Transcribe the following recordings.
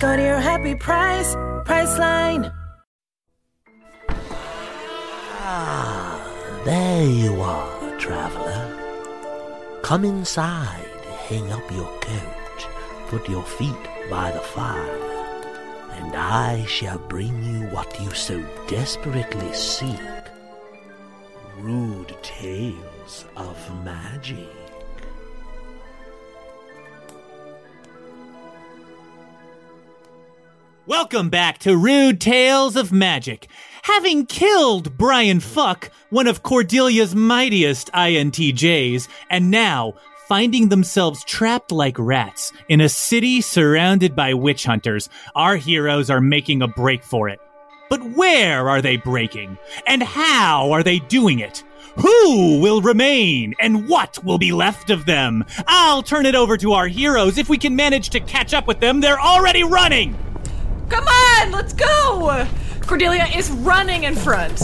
Go to your happy price, Priceline. Ah, there you are, traveler. Come inside, hang up your coat, put your feet by the fire, and I shall bring you what you so desperately seek rude tales of magic. Welcome back to Rude Tales of Magic. Having killed Brian Fuck, one of Cordelia's mightiest INTJs, and now finding themselves trapped like rats in a city surrounded by witch hunters, our heroes are making a break for it. But where are they breaking? And how are they doing it? Who will remain and what will be left of them? I'll turn it over to our heroes. If we can manage to catch up with them, they're already running! Come on, let's go! Cordelia is running in front.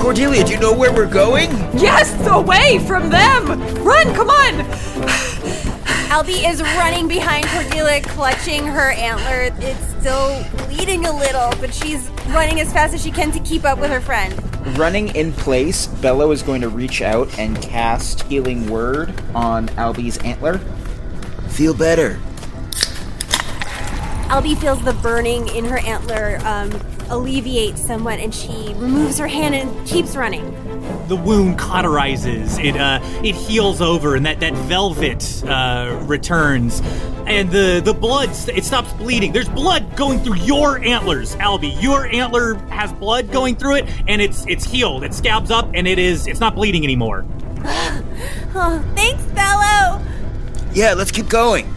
Cordelia, do you know where we're going? Yes, away from them! Run, come on! Albie is running behind Cordelia, clutching her antler. It's still bleeding a little, but she's running as fast as she can to keep up with her friend. Running in place, Bello is going to reach out and cast Healing Word on Albie's antler. Feel better. Albie feels the burning in her antler um, alleviate somewhat, and she removes her hand and keeps running. the wound cauterizes. It uh, it heals over, and that that velvet uh, returns, and the the blood it stops bleeding. There's blood going through your antlers, Albie. Your antler has blood going through it, and it's it's healed. It scabs up, and it is it's not bleeding anymore. Oh, thanks, Bello! Yeah, let's keep going.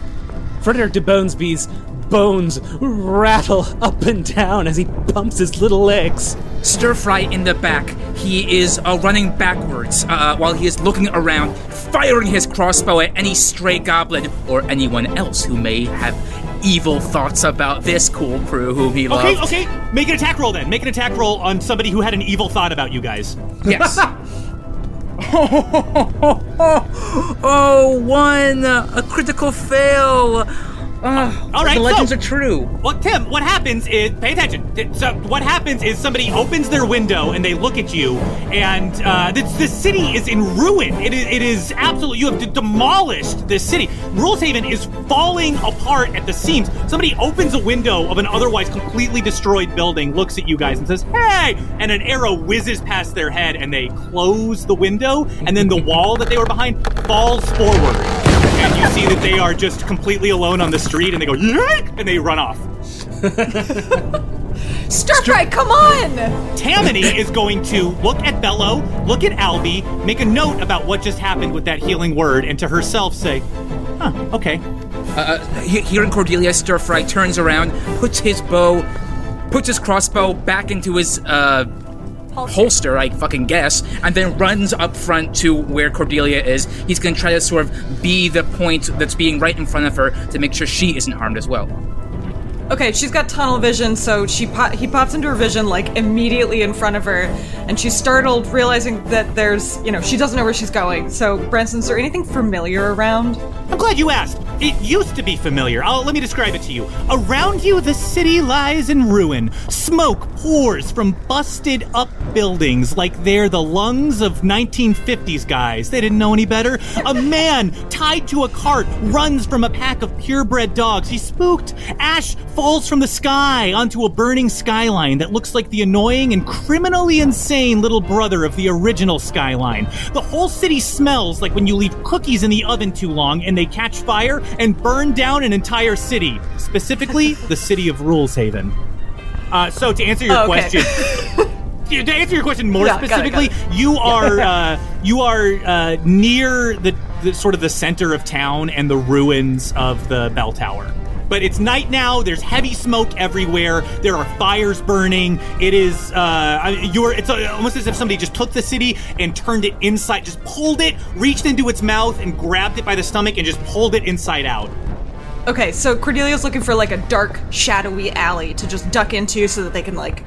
Frederick de Bonesby's bones rattle up and down as he pumps his little legs. Stir Fry in the back. He is uh, running backwards uh, while he is looking around, firing his crossbow at any stray goblin or anyone else who may have evil thoughts about this cool crew whom he Okay, okay. Make an attack roll then. Make an attack roll on somebody who had an evil thought about you guys. Yes. oh, one! A critical fail! Uh, All right, the legends so- are true. Well, Tim, what happens is pay attention. So, what happens is somebody opens their window and they look at you, and uh, this, this city is in ruin. It is, it is absolutely. You have d- demolished this city. Ruleshaven is falling apart at the seams. Somebody opens a window of an otherwise completely destroyed building, looks at you guys, and says, "Hey!" And an arrow whizzes past their head, and they close the window, and then the wall that they were behind falls forward and you see that they are just completely alone on the street and they go Yeek! and they run off Stir Fry, come on! tammany is going to look at bello look at albie make a note about what just happened with that healing word and to herself say huh okay Uh, he- hearing Cordelia stir fry turns around, puts his bow, puts his crossbow back into his uh, holster, I fucking guess, and then runs up front to where Cordelia is. He's gonna try to sort of be the point that's being right in front of her to make sure she isn't harmed as well. Okay, she's got tunnel vision, so she po- he pops into her vision like immediately in front of her, and she's startled, realizing that there's, you know, she doesn't know where she's going. So, Branson, is there anything familiar around? I'm glad you asked. It used to be familiar. Oh, let me describe it to you. Around you, the city lies in ruin. Smoke pours from busted up buildings like they're the lungs of 1950s guys. They didn't know any better. A man tied to a cart runs from a pack of purebred dogs. He's spooked. Ash falls from the sky onto a burning skyline that looks like the annoying and criminally insane little brother of the original skyline. The whole city smells like when you leave cookies in the oven too long and they catch fire and burn down an entire city, specifically the city of Ruleshaven. Uh, so to answer your Oh, okay. question, to answer your question more Yeah, got it, got specifically, it. you are uh, you are uh, near the, the sort of the center of town and the ruins of the bell tower. But it's night now. There's heavy smoke everywhere. There are fires burning. It is uh, you're. It's uh, almost as if somebody just took the city and turned it inside, just pulled it, reached into its mouth, and grabbed it by the stomach and just pulled it inside out. Okay, so Cordelia's looking for like a dark, shadowy alley to just duck into so that they can like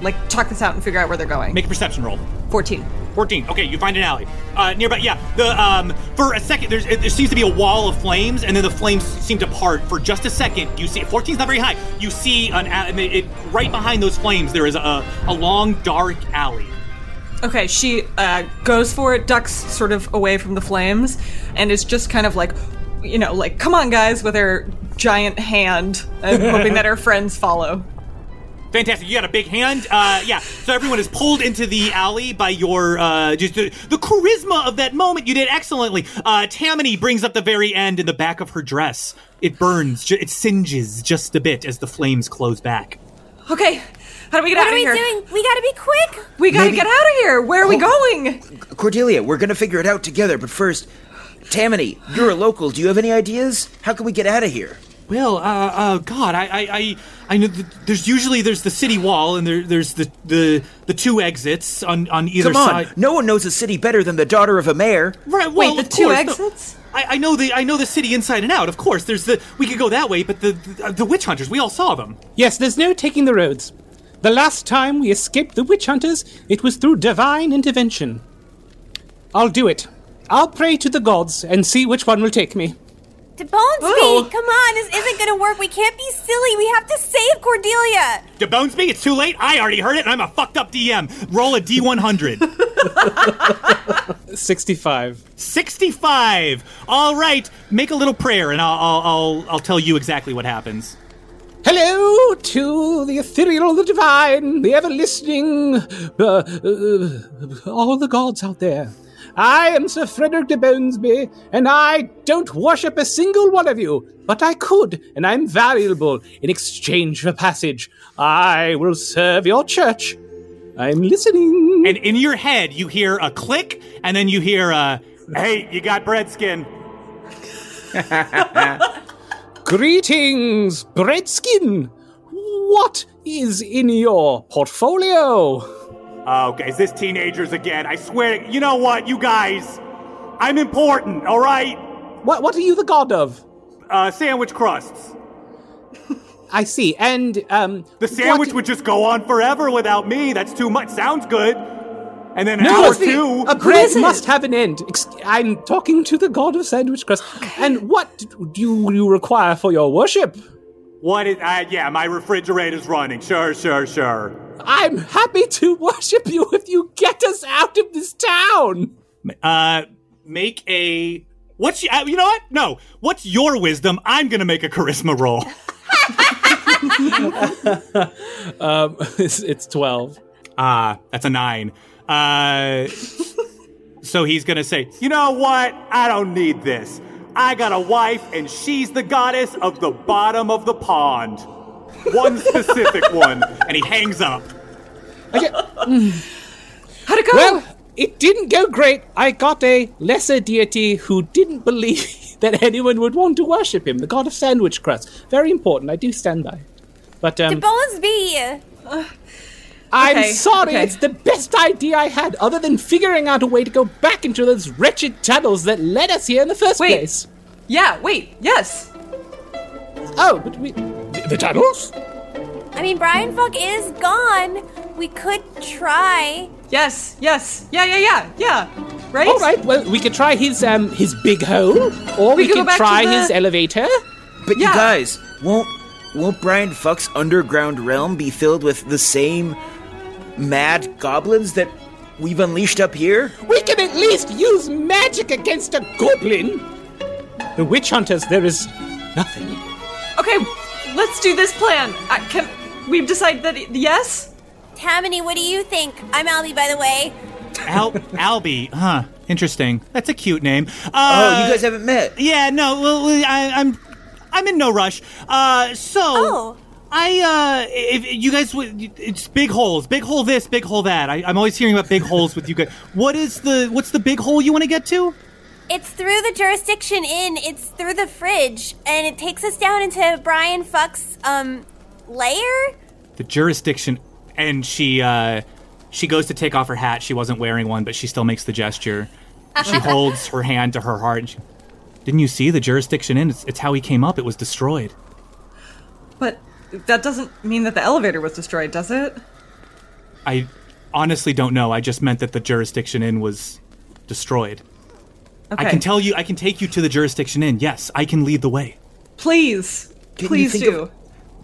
like talk this out and figure out where they're going. Make a perception roll. 14. 14. Okay, you find an alley. Uh, nearby, yeah. The um, for a second, there's there seems to be a wall of flames, and then the flames seem to part. For just a second, you see 14 is not very high. You see an it, it right behind those flames. There is a, a long, dark alley. Okay, she uh, goes for it, ducks sort of away from the flames, and is just kind of like, you know, like, come on, guys, with her giant hand, and hoping that her friends follow. Fantastic! You got a big hand. Uh, yeah. So everyone is pulled into the alley by your uh, just the, the charisma of that moment. You did excellently. Uh, Tammany brings up the very end in the back of her dress. It burns. ju- It singes just a bit as the flames close back. Okay, how do we get What out are of we here? doing? We gotta be quick. We gotta Maybe- get out of here. Where are we Oh. going? Cordelia, we're gonna figure it out together, but first, Tammany, you're a local. Do you have any ideas? How can we get out of here? Well, uh, uh, God, I, I, I, I know. Th- there's usually there's the city wall, and there, there's the, the, the two exits on, on either Come on, side. no one knows a city better than the daughter of a mayor. Right. Well, Wait, the of two course, no. exits? I, I know the I know the city inside and out. Of course, there's the we could go that way, but the the, the witch hunters, we all saw them. Yes, there's no taking the roads. The last time we escaped the witch hunters, it was through divine intervention. I'll do it. I'll pray to the gods and see which one will take me. To Bonesby, Ooh. come on, this isn't gonna work. We can't be silly. We have to save Cordelia. To Bonesby, it's too late. I already heard it, and I'm a fucked up DM. Roll a D100. 65. 65. All right, make a little prayer, and I'll I'll I'll, I'll tell you exactly what happens. Hello to the ethereal, the divine, the ever listening, uh, uh, all the gods out there. I am Sir Frederick de Bonesby, and I don't worship a single one of you, but I could, and I'm valuable in exchange for passage. I will serve your church. I'm listening. And in your head, you hear a click, and then you hear a, "Hey, you got bread skin." Greetings, Breadskin. What is in your portfolio? Okay, is this teenagers again? I swear. You know what, you guys? I'm important. All right. What What are you the god of? Uh, sandwich crusts. I see. And um, The sandwich what- would just go on forever without me. That's too much. Sounds good. And then No, hour the- two. A bread must have an end. I'm talking to the god of sandwich crust. And what do you require for your worship? What is? Uh, yeah, my refrigerator's running. Sure, sure, sure. I'm happy to worship you if you get us out of this town. Uh, make a. What's y- uh, you know what? No. What's your wisdom? I'm gonna make a charisma roll. Um, it's, it's twelve. Ah, that's a nine. Uh, so he's gonna say, you know what? I don't need this. I got a wife, and she's the goddess of the bottom of the pond. One specific one, and he hangs up. How'd it go? Well, it didn't go great. I got a lesser deity who didn't believe that anyone would want to worship him, the god of sandwich crust. Very important. I do stand by. But To um, Bonesby. I'm Okay, sorry, okay. it's the best idea I had, other than figuring out a way to go back into those wretched tunnels that led us here in the first Wait. place. Yeah, wait, yes. Oh, but we. The, the tunnels? I mean, Brian Fuck is gone. We could try. Yes, yes. Yeah, yeah, yeah, yeah. Right? All right, well, we could try his um his big hole, or we, We could go could back to try the- his elevator. But Yeah. you guys, won't won't Brian Fuck's underground realm be filled with the same mad goblins that we've unleashed up here? We can at least use magic against a goblin. The witch hunters, there is nothing. Okay, let's do this plan. I, can we decide that it- yes? Tammany, what do you think? I'm Albie, by the way. Al Albie, huh? Interesting. That's a cute name. Uh, oh, you guys haven't met. Yeah, no, well, well, I, I'm, I'm in no rush. Uh, so Oh. I, uh, if you guys, would- it's big holes, big hole this, big hole that. I, I'm always hearing about big holes with you guys. What is the, what's the big hole you want to get to? It's through the jurisdiction inn. It's through the fridge, and it takes us down into Brian Fuck's um lair. The jurisdiction, and she uh, she goes to take off her hat. She wasn't wearing one, but she still makes the gesture. She holds her hand to her heart. And she, Didn't you see the jurisdiction inn? It's, it's how he came up. It was destroyed. But that doesn't mean that the elevator was destroyed, does it? I honestly don't know. I just meant that the jurisdiction inn was destroyed. Okay. I can tell you. I can take you to the jurisdiction inn. Yes, I can lead the way. Please, Can please do. of-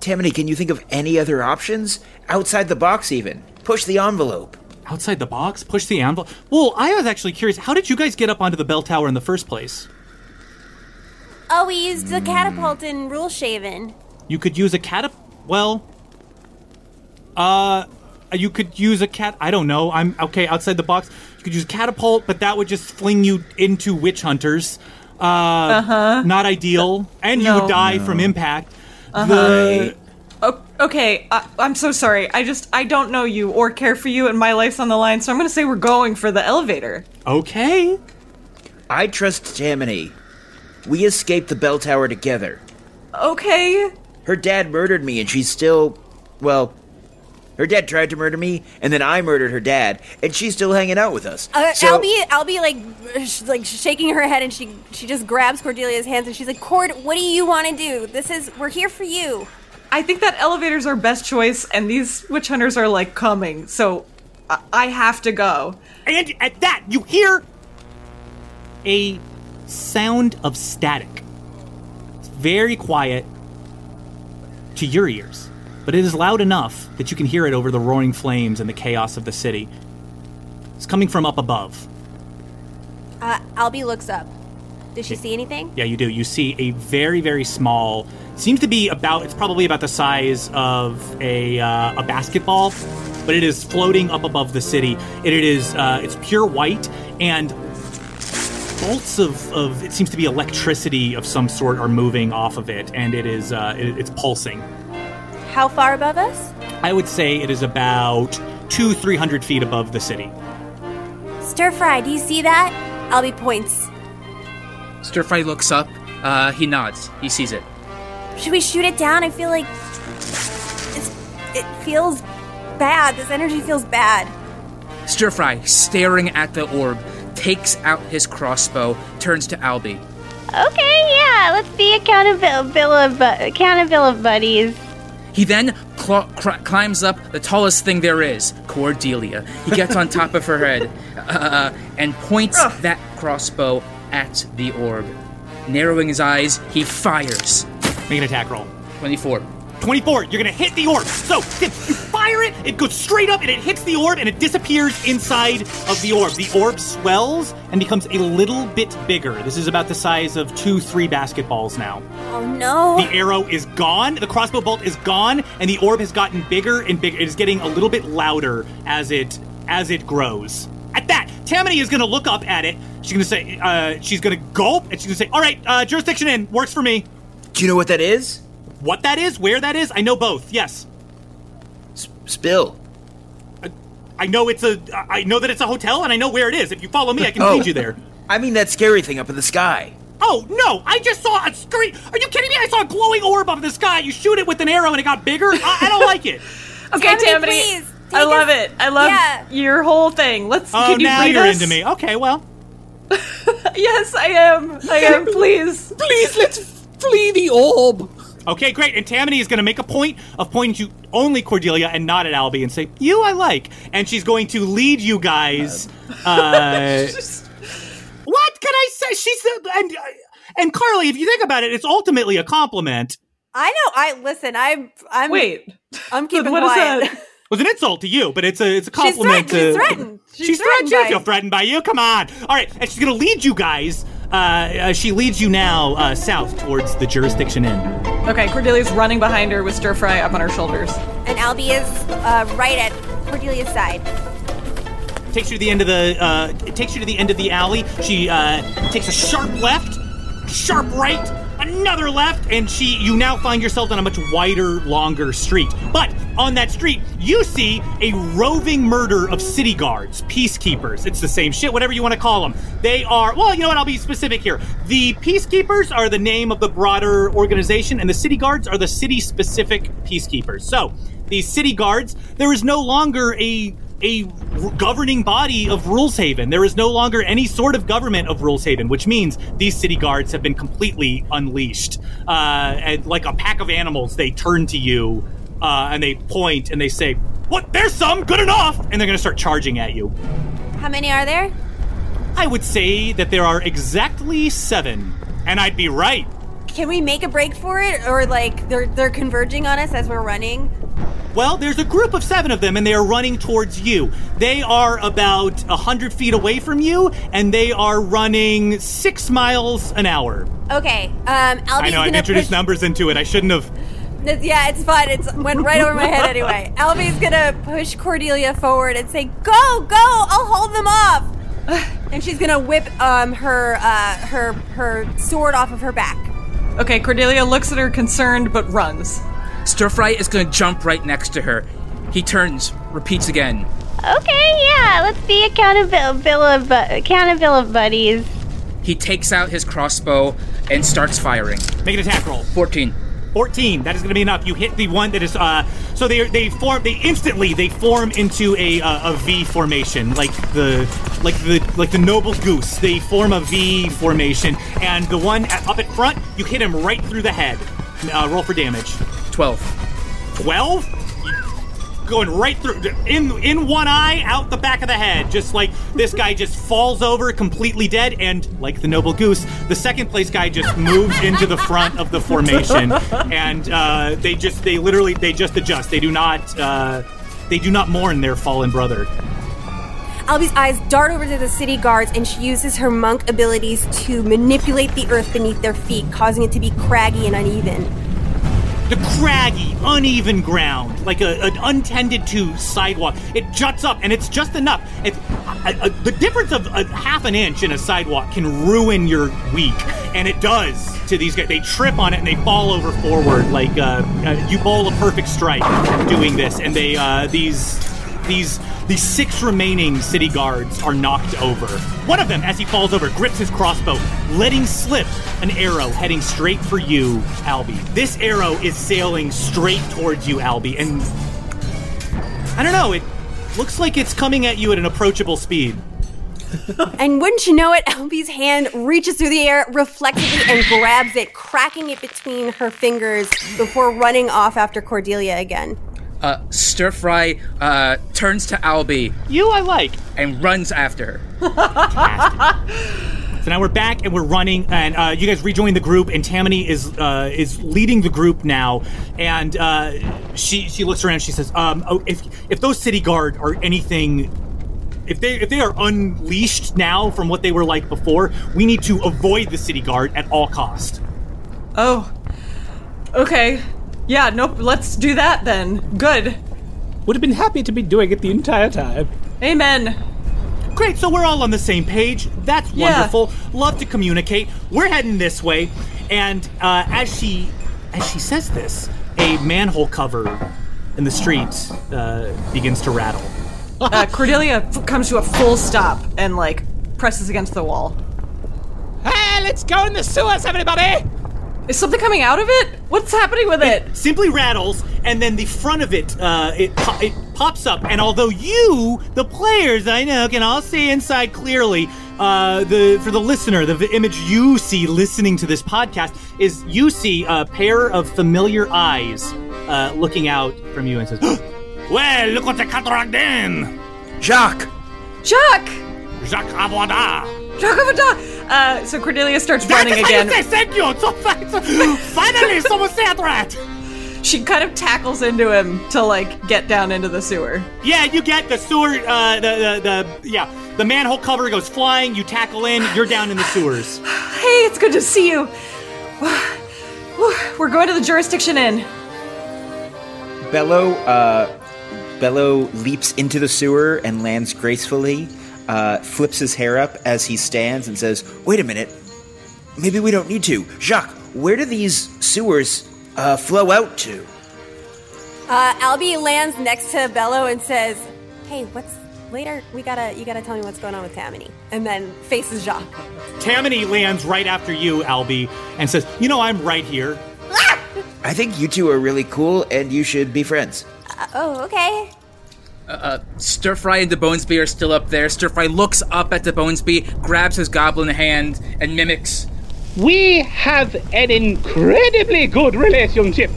Tammany, can you think of any other options? Outside the box, even. Push the envelope. Outside the box, push the envelope. Well, I was actually curious. How did you guys get up onto the bell tower in the first place? Oh, we used the catapult in Ruleshaven. You could use a cat. Well, uh, you could use a cat. I don't know. I'm okay outside the box. You could use a catapult, but that would just fling you into witch hunters. Uh, uh-huh. Not ideal, and you would die from impact. The O- okay, I- I'm so sorry. I just I don't know you or care for you, and my life's on the line. So I'm gonna say we're going for the elevator. okay. I trust Tammany. We escaped the bell tower together. Okay. Her dad murdered me, and she's still. Well, her dad tried to murder me, and then I murdered her dad, and she's still hanging out with us. Uh, so, Albie, Albie, like, sh- like shaking her head, and she she just grabs Cordelia's hands, and she's like, "Cord, what do you want to do? This is we're here for you." I think that elevator's our best choice, and these witch hunters are like coming, so I, I have to go. And at that, you hear a sound of static. It's very quiet to your ears, but it is loud enough that you can hear it over the roaring flames and the chaos of the city. It's coming from up above. Uh, Albie looks up. Does she see anything? Yeah, you do. You see a very, very small. Seems to be about. It's probably about the size of a uh, a basketball, but it is floating up above the city. And it is. Uh, it's pure white, and bolts of, of it seems to be electricity of some sort are moving off of it, and it is. Uh, it, it's pulsing. How far above us? I would say it is about two, three hundred feet above the city. Stir fry. Do you see that? Albie points. Stir Fry looks up. Uh, he nods. He sees it. Should we shoot it down? I feel like it's, it feels bad. This energy feels bad. Stir Fry, staring at the orb, takes out his crossbow, turns to Albie. Okay, yeah, let's be accountability, accountability buddies. He then cl- cr- climbs up the tallest thing there is, Cordelia. He gets on top of her head uh, uh, uh and points ah. that crossbow at the orb. Narrowing his eyes, he fires. Make an attack roll. 24. 24, you're gonna hit the orb. So, you fire it, it goes straight up and it hits the orb and it disappears inside of the orb. The orb swells and becomes a little bit bigger. This is about the size of two, three basketballs now. Oh no. The arrow is gone, the crossbow bolt is gone, and the orb has gotten bigger and bigger. It is getting a little bit louder as it as it grows. At that, Tammany is gonna look up at it. She's gonna say, uh, she's gonna gulp, and she's gonna say, "All right, uh, jurisdiction inn works for me." Do you know what that is? What that is, where that is, I know both. Yes, Spill. I know it's a. I know that it's a hotel, and I know where it is. If you follow me, I can Oh. lead you there. I mean that scary thing up in the sky. Oh no! I just saw a screen. Are you kidding me? I saw a glowing orb up in the sky. You shoot it with an arrow, and it got bigger. I, I don't like it. Okay, Tammany, Tammany. please, I take love us- it. I love Yeah. your whole thing. Let's. Oh, can you now lead you're us? into me. Okay, well, Yes, I am. I am. Please. Please, let's flee the orb. Okay, great. And Tammany is going to make a point of pointing to only Cordelia and not at Albie, and say, "You, I like." And she's going to lead you guys. Uh, what can I say? She's the and and Carly. If you think about it, it's ultimately a compliment. I know. I listen. I'm. I'm. Wait. I'm keeping What is quiet. that? It was an insult to you, but it's a it's a She's compliment. threatened. She's to, threatened. She's, She's threatened. threatened She doesn't feel threatened by you. Come on. All right, and she's gonna lead you guys. Uh, uh, she leads you now uh, south towards the jurisdiction inn. Okay, Cordelia's running behind her with stir fry up on her shoulders. And Albie is uh, right at Cordelia's side. takes you to the end of the uh, it takes you to the end of the alley. She uh, takes a sharp left, sharp right, another left, and she. You now find yourself on a much wider, longer street. But on that street, you see a roving murder of city guards, peacekeepers. It's the same shit, whatever you want to call them. They are. Well, you know what? I'll be specific here. The peacekeepers are the name of the broader organization, and the city guards are the city-specific peacekeepers. So these city guards, there is no longer a a governing body of Ruleshaven. There is no longer any sort of government of Ruleshaven, which means these city guards have been completely unleashed. Uh, and like a pack of animals, they turn to you uh, and they point and they say, "What? There's some. Good enough!" And they're going to start charging at you. How many are there? I would say that there are exactly seven, and I'd be right. Can we make a break for it, or like they're they're converging on us as we're running? Well, there's a group of seven of them, and they are running towards you. They are about a hundred feet away from you, and they are running six miles an hour. Okay. Um, Albie's I know I've gonna introduced push- numbers into it. I shouldn't have. It's- Yeah, it's fine. It's went right over my head anyway. Albie's gonna push Cordelia forward and say, "Go, go! I'll hold them off." And she's gonna whip um her uh her her sword off of her back. Okay, Cordelia looks at her concerned but runs. Stir Fry is gonna jump right next to her. He turns, repeats again. Okay, yeah, let's be accountability, accountability buddies. He takes out his crossbow and starts firing. Make an attack roll. 14. 14. That is going to be enough. You hit the one that is. Uh, so they they form. They instantly they form into a uh, a V formation, like the like the like the noble goose. They form a V formation, and the one at, up at front, you hit him right through the head. Uh, roll for damage. 12. 12. Going right through in in one eye, out the back of the head. Just like this guy just falls over, completely dead, and like the noble goose, the second place guy just moves into the front of the formation, and uh, they just they literally they just adjust. They do not uh, they do not mourn their fallen brother. Albie's eyes dart over to the city guards, and she uses her monk abilities to manipulate the earth beneath their feet, causing it to be craggy and uneven. The craggy, uneven ground, like a, an untended to sidewalk. It juts up, and it's just enough. It, a, a- the difference of a half an inch in a sidewalk can ruin your week, and it does to these guys. They trip on it and they fall over forward, like uh, uh, you bowl a perfect strike doing this, and they uh, these these these six remaining city guards are knocked over. One of them, as he falls over, grips his crossbow, letting slip an arrow heading straight for you, Albie. This arrow is sailing straight towards you, Albie, and I don't know, it looks like it's coming at you at an approachable speed. And wouldn't you know it, Albie's hand reaches through the air reflexively and grabs it, cracking it between her fingers before running off after Cordelia again. Uh, Stir Fry uh, turns to Albie You, I like. and runs after her. So now we're back and we're running, and uh, you guys rejoin the group. And Tammany is uh, is leading the group now, and uh, she she looks around. She says, um, "Oh, if if those city guard are anything." If they if they are unleashed now from what they were like before, we need to avoid the city guard at all cost. Oh. Okay. Yeah, nope, let's do that then. Good. Would have been happy to be doing it the entire time. Amen. Great, so we're all on the same page. That's Yeah. wonderful. Love to communicate. We're heading this way, and uh, as she as she says this, a manhole cover in the street uh, begins to rattle. Uh, Cordelia f- comes to a full stop and, like, presses against the wall. Hey, let's go in the sewers, everybody! Is something coming out of it? What's happening with it? it Simply rattles, and then the front of it uh, it po- it pops up. And although you, the players, I know, can all see inside clearly, uh, the for the listener, the v- image you see listening to this podcast is you see a pair of familiar eyes uh, looking out from you and says, "Well, look what the cataract in, Jacques! Jacques! Jacques Avoda." Jacques Uh, so Cordelia starts That running again. say thank you. So fa- finally, someone said that. She kind of tackles into him to, like, get down into the sewer. Yeah, you get the sewer. Uh, the, the the yeah, the manhole cover goes flying. You tackle in. You're down in the sewers. Hey, it's good to see you. We're going to the jurisdiction inn. Bello, uh, Bello leaps into the sewer and lands gracefully, uh, flips his hair up as he stands and says, Wait a minute. Maybe we don't need to. Jacques, where do these sewers uh, flow out to? Uh, Albie lands next to Bello and says, "Hey, what's later? We gotta, you gotta tell me what's going on with Tammany." And then faces Jacques. Tammany lands right after you, Albie, and says, You know, I'm right here. I think you two are really cool and you should be friends. Uh, oh, okay. Uh, Stir Fry and the Bonesby are still up there. Stir Fry looks up at the Bonesby, grabs his goblin hand, and mimics. We have an incredibly good relationship.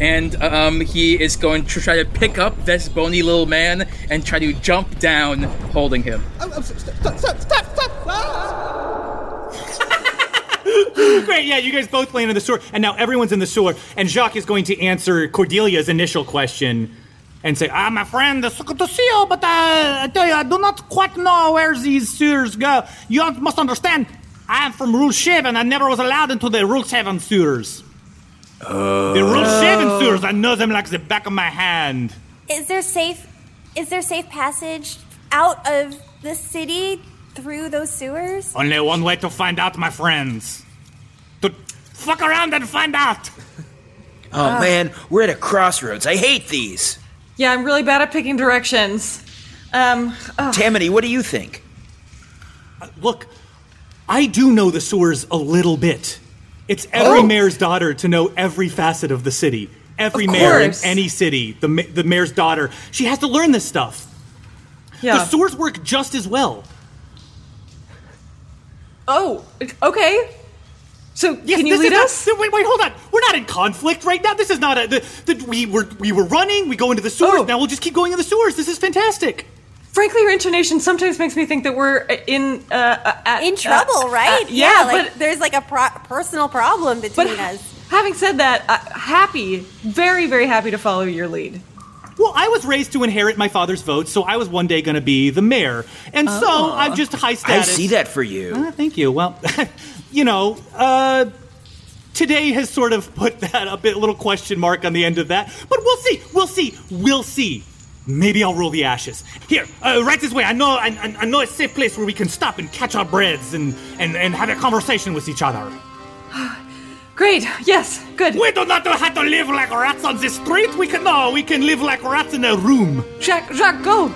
And um, he is going to try to pick up this bony little man and try to jump down, holding him. Stop, stop, stop, stop. Great, yeah, you guys both land in the sewer, and now everyone's in the sewer, and Jacques is going to answer Cordelia's initial question and say, Ah, my friend, it's good to see you, but uh, I tell you, I do not quite know where these sewers go. You must understand, I am from Rule 7, I never was allowed into the Rule 7 sewers. The Rule 7 sewers, I know them like the back of my hand. Is there safe? Is there safe passage out of the city through those sewers? Only one way to find out, my friends. To fuck around and find out. Oh man, we're at a crossroads. I hate these. Yeah, I'm really bad at picking directions. Um, ugh. Tammany, what do you think? Look, I do know the sewers a little bit. It's every Oh. mayor's daughter to know every facet of the city. Every Of mayor in any city, the, ma- the mayor's daughter, she has to learn this stuff. yeah. The sewers work just as well. oh, okay. So Yes, can you this lead is not- us? wait, wait, hold on. We're not in conflict right now. This is not a. The, the, we were we were running. We go into the sewers. Oh. Now we'll just keep going in the sewers. This is fantastic. Frankly, your intonation sometimes makes me think that we're in uh, at, In trouble, uh, right? uh, yeah, like but there's like a pro- personal problem between but us. having said that, uh, happy, very, very happy to follow your lead. Well, I was raised to inherit my father's vote, so I was one day going to be the mayor, and so I'm just high status. I see that for you. Ah, thank you. Well, you know, uh, today has sort of put that a bit, little question mark on the end of that. But we'll see. We'll see. We'll see. Maybe I'll roll the ashes. Here, uh, right this way. I know. I, I- I know a safe place where we can stop and catch our breaths and, and, and have a conversation with each other. Great. Yes. Good. We do not have to live like rats on the street. We can no. We can live like rats in a room. Jacques, Jacques, go.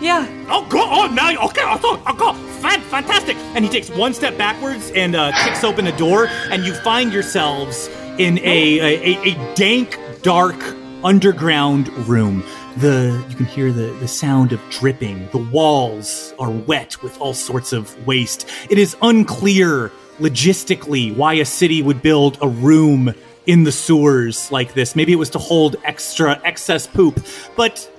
Yeah. Oh, go! Oh, now, okay, I'll go, I'll go. Fan, fantastic! And he takes one step backwards and uh, kicks open a door, and you find yourselves in a a, a, a dank, dark underground room. The you can hear the the sound of dripping. The walls are wet with all sorts of waste. It is unclear logistically why a city would build a room in the sewers like this. Maybe it was to hold extra excess poop, but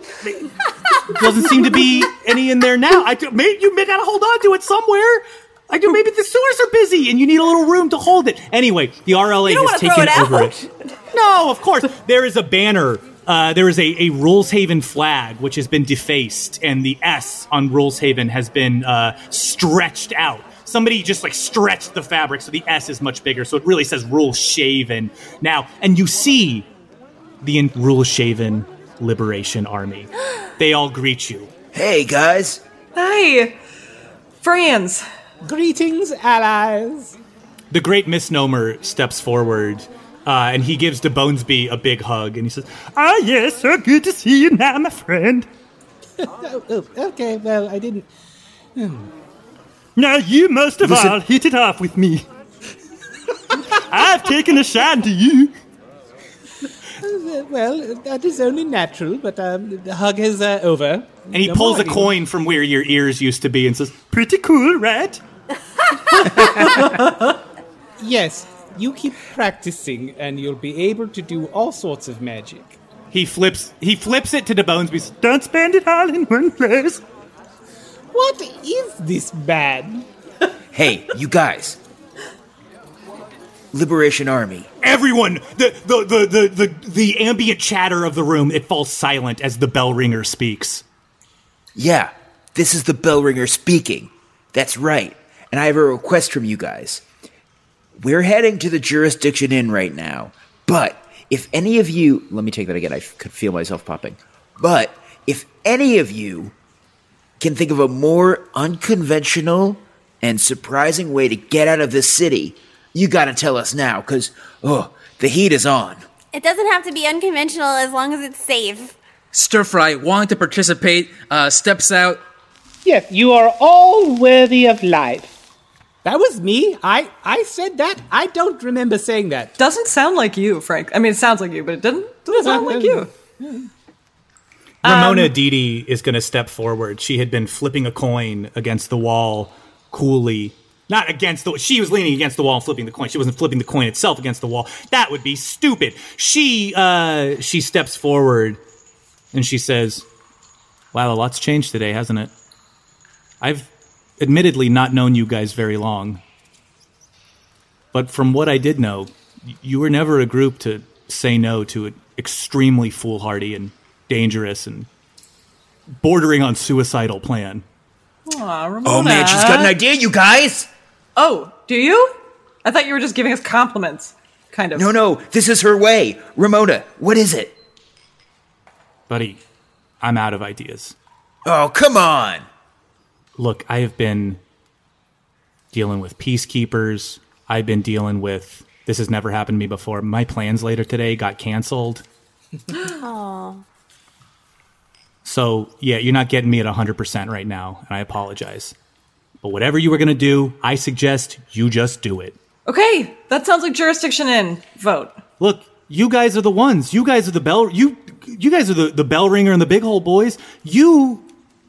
doesn't seem to be any in there now. I do, may, you may gotta hold on to it somewhere. I do. Maybe the sewers are busy and you need a little room to hold it. Anyway, the RLA has taken it over it. No, of course. There is a banner. Uh, there is a, a Ruleshaven flag which has been defaced, and the S on Ruleshaven has been uh, stretched out. Somebody just like stretched the fabric, so the S is much bigger. So it really says Rule Shaven now. And you see the in- Ruleshaven Liberation Army. They all greet you. Hey guys, Hi, friends. Greetings, allies. The great misnomer steps forward, uh, and he gives to Bonesby a big hug, and he says, "Ah, yes, so good to see you now, my friend. Oh, oh, okay, well, I didn't. Now you most of Listen- all hit it off with me. I've taken a shine to you. Well, that is only natural, but um, the hug is uh, over. And he No pulls a you- coin from where your ears used to be and says, "Pretty cool, right?" Yes, you keep practicing, and you'll be able to do all sorts of magic. He flips. He flips it to the Bonesby. says, Don't spend it all in one place. What is this bad? hey, you guys. Liberation Army. Everyone, the the, the the the the ambient chatter of the room, it falls silent as the bell ringer speaks. Yeah, this is the bell ringer speaking. That's right. And I have a request from you guys. We're heading to the jurisdiction inn right now. But if any of you, let me take that again. I could feel myself popping. But if any of you can think of a more unconventional and surprising way to get out of this city, You gotta tell us now, cause, oh, the heat is on. It doesn't have to be unconventional as long as it's safe. Stir Fry, wanting to participate, uh, steps out. Yes, you are all worthy of life. That was me. I I said that. I don't remember saying that. Doesn't sound like you, Frank. I mean, it sounds like you, but it doesn't, doesn't sound like you. Ramona Didi is going to step forward. She had been flipping a coin against the wall coolly. Not against the she was leaning against the wall and flipping the coin. She wasn't flipping the coin itself against the wall. That would be stupid. She uh she steps forward and she says, "Wow, a lot's changed today, hasn't it? I've admittedly not known you guys very long. But from what I did know, you were never a group to say no to an extremely foolhardy and dangerous and bordering on suicidal plan. Aw, Ramona. Oh man, she's got an idea, you guys! Oh, do you? I thought you were just giving us compliments. Kind of. No, no, this is her way. Ramona, what is it? Buddy, I'm out of ideas. Oh, come on! Look, I have been dealing with peacekeepers. I've been dealing with this has never happened to me before. My plans later today got canceled. Oh. So, yeah, you're not getting me at 100% right now, and I apologize. But whatever you were going to do, I suggest you just do it. Okay, that sounds like jurisdiction inn. Vote. Look, you guys are the ones. You guys are the bell you you guys are the, the bell ringer and the big hole boys. You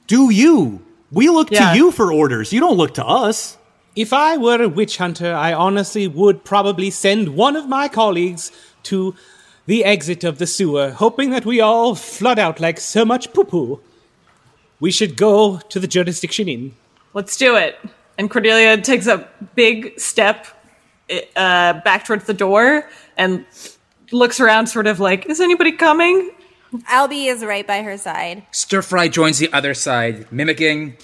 do you. We look Yeah. to you for orders. You don't look to us. If I were a witch hunter, I honestly would probably send one of my colleagues to the exit of the sewer, hoping that we all flood out like so much poo poo. We should go to the jurisdiction inn. Let's do it. And Cordelia takes a big step uh, back towards the door and looks around, sort of like, "Is anybody coming?" Albie is right by her side. Stir Fry joins the other side, mimicking.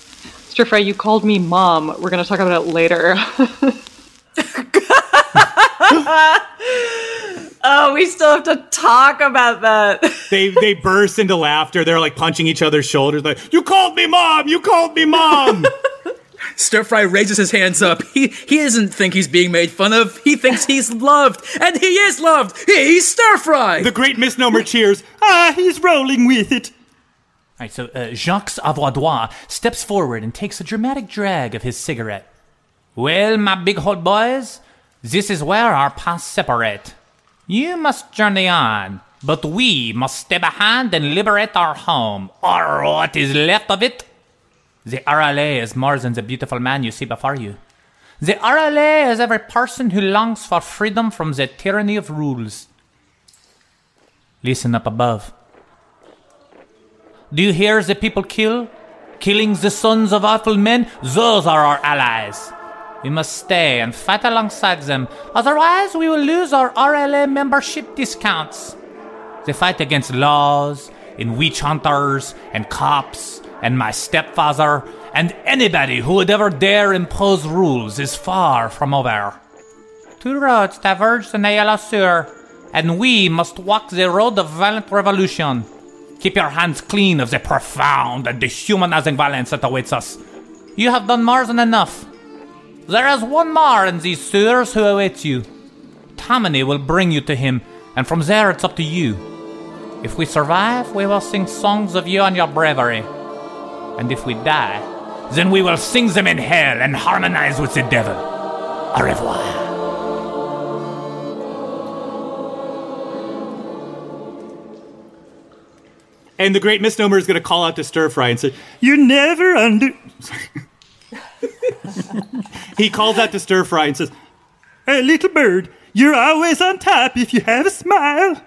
Stir Fry, you called me mom. We're gonna talk about it later. oh, we still have to talk about that. They they burst into laughter. They're like punching each other's shoulders like, "You called me mom. You called me mom." Stir Fry raises his hands up. He he doesn't think he's being made fun of. He thinks he's loved, and he is loved. He's Stir Fry. the great misnomer cheers. Ah, he's rolling with it. All right, so uh, Jacques Avoirdois steps forward and takes a dramatic drag of his cigarette. Well, my big hot boys, this is where our paths separate. You must journey on, but we must stay behind and liberate our home, or what is left of it. The RLA is more than the beautiful man you see before you. The RLA is every person who longs for freedom from the tyranny of rules. Listen up above. Do you hear the people kill? Killing the sons of awful men? Those are our allies. We must stay and fight alongside them, otherwise, we will lose our RLA membership discounts. They fight against laws, and witch hunters, and cops, and my stepfather, and anybody who would ever dare impose rules is far from over. Two roads diverge in Yellow Sewer, and we must walk the road of violent revolution. Keep your hands clean of the profound and dehumanizing violence that awaits us. You have done more than enough. There is one more in these sewers who awaits you. Tammany will bring you to him, and from there it's up to you. If we survive, we will sing songs of you and your bravery. And if we die, then we will sing them in hell and harmonize with the devil. Au revoir. And the great misnomer is going to call out to Stir Fry and say, "You're never under." he calls out to Stir Fry and says, "Hey, little bird, you're always on top if you have a smile."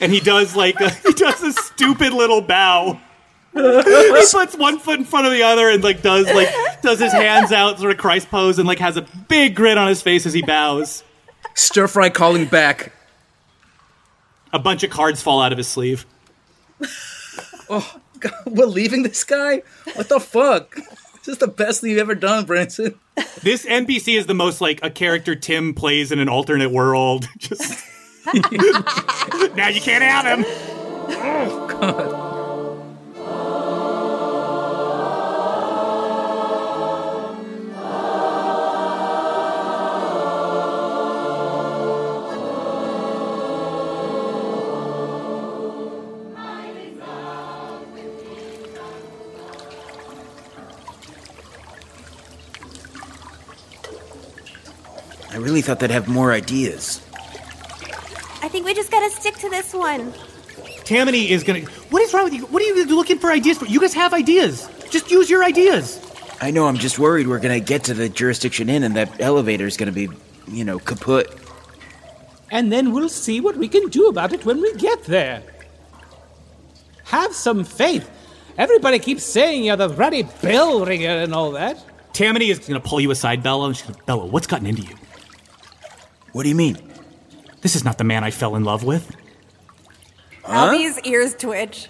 And he does like a, he does a stupid little bow. he puts one foot in front of the other and like does like does his hands out sort of Christ pose and like has a big grin on his face as he bows. Stir Fry calling back. A bunch of cards fall out of his sleeve. Oh, God, we're leaving this guy? What the fuck? This is the best thing you've ever done, Branson. This NPC is the most like a character Tim plays in an alternate world. Just now you can't have him. Oh, God. Really thought they'd have more ideas. I think we just gotta stick to this one. Tammany is gonna. What is wrong with you? What are you looking for ideas for? You guys have ideas. Just use your ideas. I know, I'm just worried we're gonna get to the jurisdiction inn and that elevator's gonna be, you know, kaput. And then we'll see what we can do about it when we get there. Have some faith. Everybody keeps saying you're the ruddy bell ringer and all that. Tammany is gonna pull you aside, Bella, and she's gonna, Bella, what's gotten into you? What do you mean? This is not the man I fell in love with. Albie's ears twitch.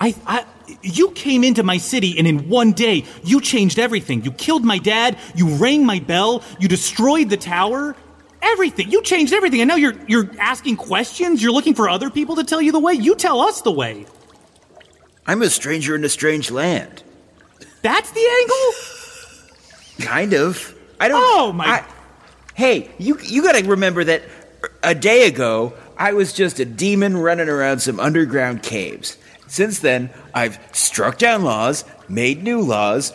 I, I, you came into my city, and in one day, you changed everything. You killed my dad. You rang my bell. You destroyed the tower. Everything. You changed everything, and now you're you're asking questions. You're looking for other people to tell you the way. You tell us the way. I'm a stranger in a strange land. That's the angle. Kind of. I don't. Oh my! I- hey, you you gotta remember that a day ago I was just a demon running around some underground caves. Since then, I've struck down laws, made new laws,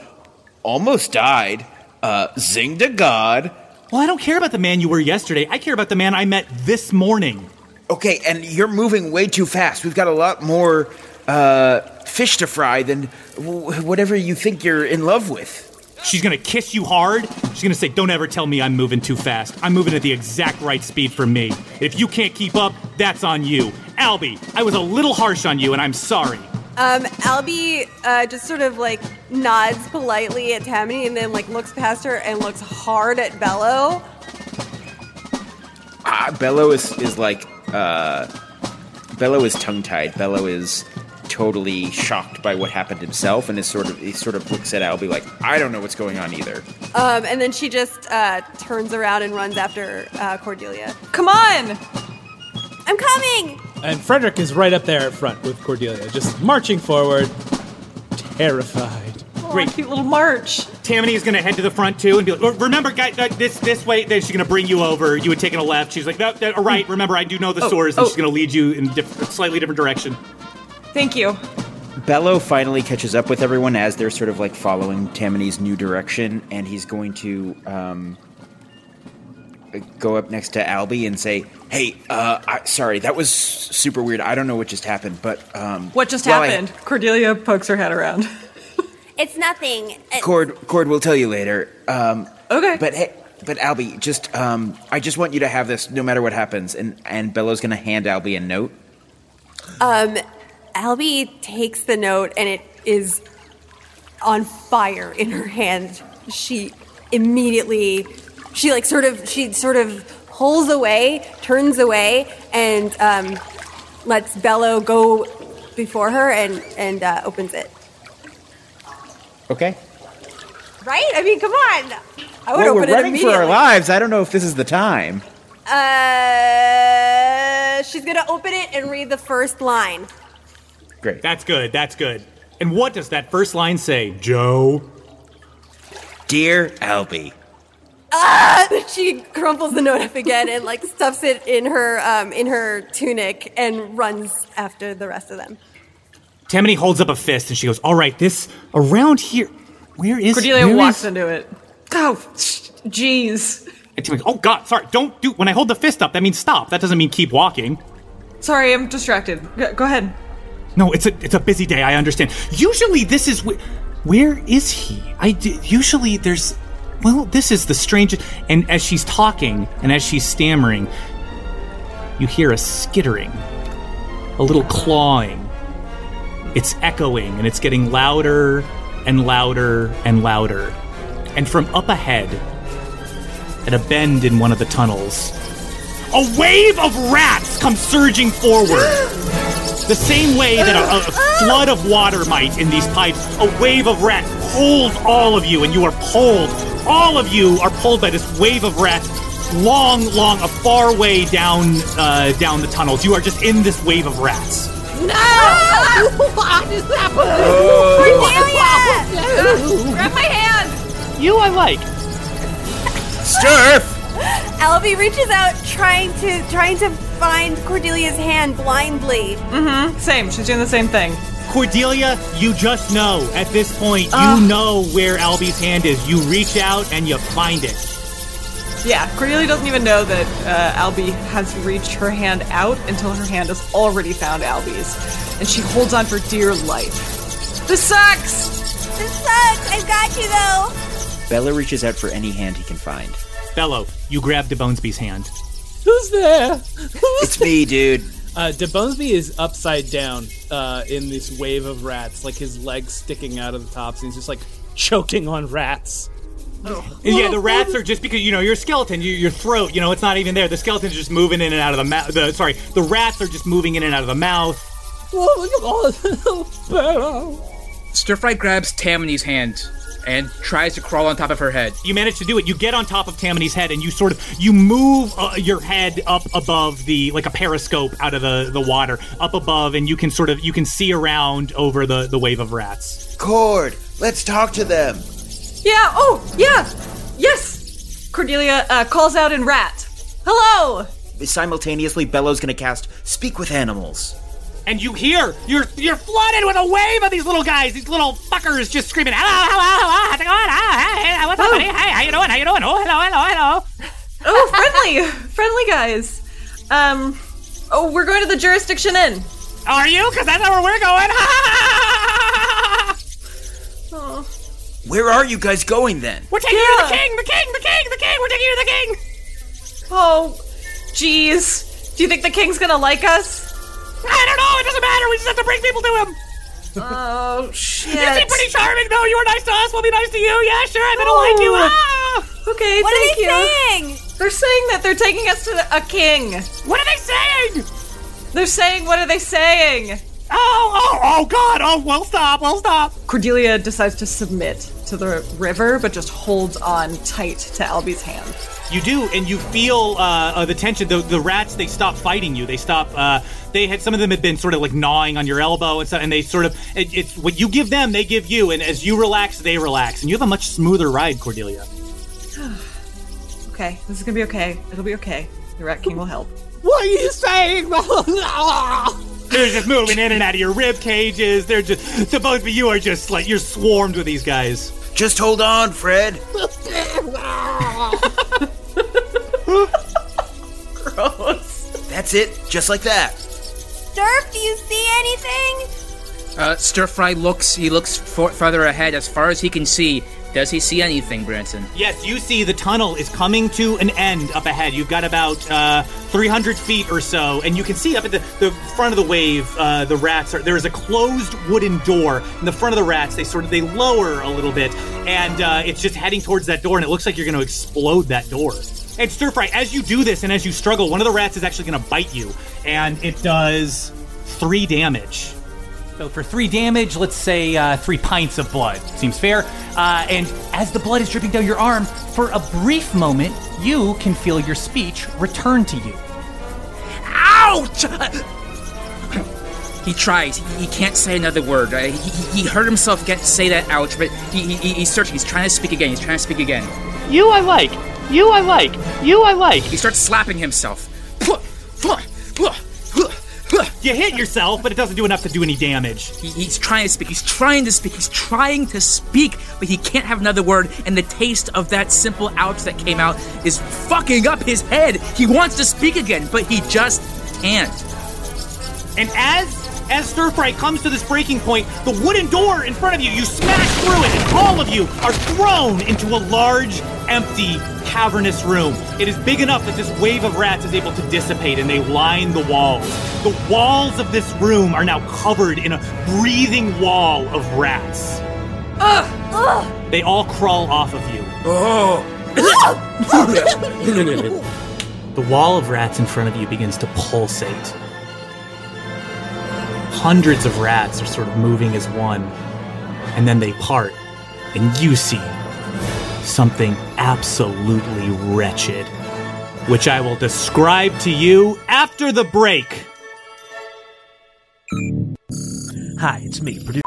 almost died, uh, zinged a god. Well, I don't care about the man you were yesterday. I care about the man I met this morning. Okay, and you're moving way too fast. We've got a lot more uh, fish to fry than w- whatever you think you're in love with. She's gonna kiss you hard. She's gonna say, Don't ever tell me I'm moving too fast. I'm moving at the exact right speed for me. If you can't keep up, that's on you. Albie, I was a little harsh on you, and I'm sorry. Um, Albie uh, just sort of like nods politely at Tammany and then like looks past her and looks hard at Bello. Ah, Bello is, is like, uh, Bello is tongue tied. Bello is totally shocked by what happened himself and is sort of, he sort of looks at Albie like, I don't know what's going on either. Um, and then she just uh, turns around and runs after uh, Cordelia. Come on! I'm coming! And Frederick is right up there at front with Cordelia, just marching forward, terrified. Great, cute little march. Tammany is gonna head to the front too and be like, "Oh, "Remember, guy, uh, this this way." Then she's gonna bring you over. You had taken a left. She's like, "No, no, all right. Remember, I do know the Oh, source." And oh. she's gonna lead you in diff- a slightly different direction. Thank you. Bello finally catches up with everyone as they're sort of like following Tammany's new direction, and he's going to um, go up next to Albie and say, "Hey, uh, I, sorry, that was super weird. I don't know what just happened, but um, What just well, I- happened? Cordelia pokes her head around. It's nothing. It- Cord, Cord will tell you later. Um, okay, but hey, but Albie, just um, I just want you to have this no matter what happens, and and Bello's going to hand Albie a note. Um, Albie takes the note and it is on fire in her hand. She immediately, she like sort of, she sort of pulls away, turns away, and um, lets Bello go before her and and uh, opens it. Okay. Right? I mean, come on. I would Well, we're it running for our lives. I don't know if this is the time. Uh, she's gonna open it and read the first line. Great. That's good. That's good. And what does that first line say, Joe? Dear Albie, Ah! She crumples the note up again and like stuffs it in her um, in her tunic and runs after the rest of them. Tammany holds up a fist and she goes, "All right, this around here. Where is Cordelia where walks is-" into it. Oh, jeez. And Tammany goes, "Oh God, sorry. Don't do. When I hold the fist up, that means stop. That doesn't mean keep walking. Sorry, I'm distracted. Go go ahead. No, it's a it's a busy day. I understand. Usually, this is wh- where is he? I d- usually there's. Well, this is the strangest. And as she's talking and as she's stammering, you hear a skittering, a little clawing. It's echoing and it's getting louder and louder and louder. And from up ahead, at a bend in one of the tunnels, a wave of rats comes surging forward. The same way that a, a flood of water might in these pipes, a wave of rats pulls all of you, and you are pulled. All of you are pulled by this wave of rats, long, long, a far way down, uh, down the tunnels. You are just in this wave of rats. No! what is happening? Cordelia! Grab my hand! You, I like. Sturf! Albie reaches out, trying to trying to find Cordelia's hand blindly. Mm-hmm. Same. She's doing the same thing. Cordelia, you just know at this point, Ugh. you know where Albie's hand is. You reach out and you find it. Yeah, Cordelia doesn't even know that uh, Albie has reached her hand out until her hand has already found Albie's, and she holds on for dear life. This sucks. This sucks. I've got you though. Bello reaches out for any hand he can find. Bello, you grab DeBonesby's hand. Who's there? It's me, dude. Uh, DeBonesby is upside down uh, in this wave of rats, like his legs sticking out of the tops, and he's just like choking on rats. And yeah, the rats are just because you know you're a skeleton. You, your throat, you know, it's not even there. The skeleton's just moving in and out of the mouth. The sorry, the rats are just moving in and out of the mouth. Stir Fry grabs Tammany's hand and tries to crawl on top of her head. You manage to do it. You get on top of Tammany's head and you sort of you move uh, your head up above the like a periscope out of the the water up above, and you can sort of you can see around over the the wave of rats. Cord, let's talk to them. Yeah. Oh, yeah. Yes. Cordelia uh, calls out in rat. Hello. Simultaneously, Bello's gonna cast Speak with Animals. And you hear you're you're flooded with a wave of these little guys, these little fuckers, just screaming, "Hello, hello, hello, how's it going? Ah, hey, hey, what's up, buddy? Hey, how you doing? How you doing? Oh, hello, hello, hello." Oh, friendly, friendly guys. Um. Oh, we're going to the jurisdiction inn. Are you? Because that's where we're going. Oh. Where are you guys going then? We're taking you to the king, the king, the king, the king. We're taking you to the king. Oh, jeez. Do you think the king's gonna like us? I don't know. It doesn't matter. We just have to bring people to him. Oh shit. You seem pretty charming, though. You were nice to us. We'll be nice to you. Yeah, sure. I'm gonna like you. Ah! Okay, What thank are they you. saying? They're saying that they're taking us to a king. What are they saying? They're saying, what are they saying? Oh, oh, oh, God. Oh, well, stop. Well, stop. Cordelia decides to submit to the river, but just holds on tight to Albie's hand. You do, and you feel uh, uh, the tension. The, the rats, they stop fighting you. They stop. Uh, they had some of them had been sort of like gnawing on your elbow and stuff, and they sort of. It, it's what you give them, they give you, and as you relax, they relax, and you have a much smoother ride, Cordelia. Okay, this is gonna be okay. It'll be okay. The Rat King will help. What are you saying? They're just moving in and out of your rib cages. They're just. The both of you are just like you're swarmed with these guys. Just hold on, Fred. Gross. That's it, just like that. Surf, do you see anything? Uh, Stir Fry looks. He looks for, farther ahead as far as he can see. Does he see anything, Branson? Yes, you see the tunnel is coming to an end up ahead. You've got about uh, 300 feet or so, and you can see up at the, the front of the wave, uh, the rats are. There is a closed wooden door in the front of the rats. They sort of they lower a little bit, and uh, it's just heading towards that door, and it looks like you're going to explode that door. And stir fry, as you do this and as you struggle, one of the rats is actually going to bite you, and it does three damage. So for three damage, let's say uh, three pints of blood. Seems fair. Uh, and as the blood is dripping down your arm, for a brief moment, you can feel your speech return to you. Ouch! He tries. He, he can't say another word. Uh, he, he, he heard himself get say that ouch, but he, he, he's searching. He's trying to speak again. He's trying to speak again. You I like. You I like. You I like. He starts slapping himself. You hit yourself, but it doesn't do enough to do any damage. He, he's trying to speak. He's trying to speak. He's trying to speak, but he can't have another word. And the taste of that simple ouch that came out is fucking up his head. He wants to speak again, but he just can't. And as as Stir Fry comes to this breaking point, the wooden door in front of you, you smash through it, and all of you are thrown into a large, empty, cavernous room. It is big enough that this wave of rats is able to dissipate, and they line the walls. The walls of this room are now covered in a breathing wall of rats. Ugh! Ugh! They all crawl off of you. Oh. The wall of rats in front of you begins to pulsate. Hundreds of rats are sort of moving as one, and then they part, and you see something absolutely wretched, which I will describe to you after the break. Hi, it's me, producer.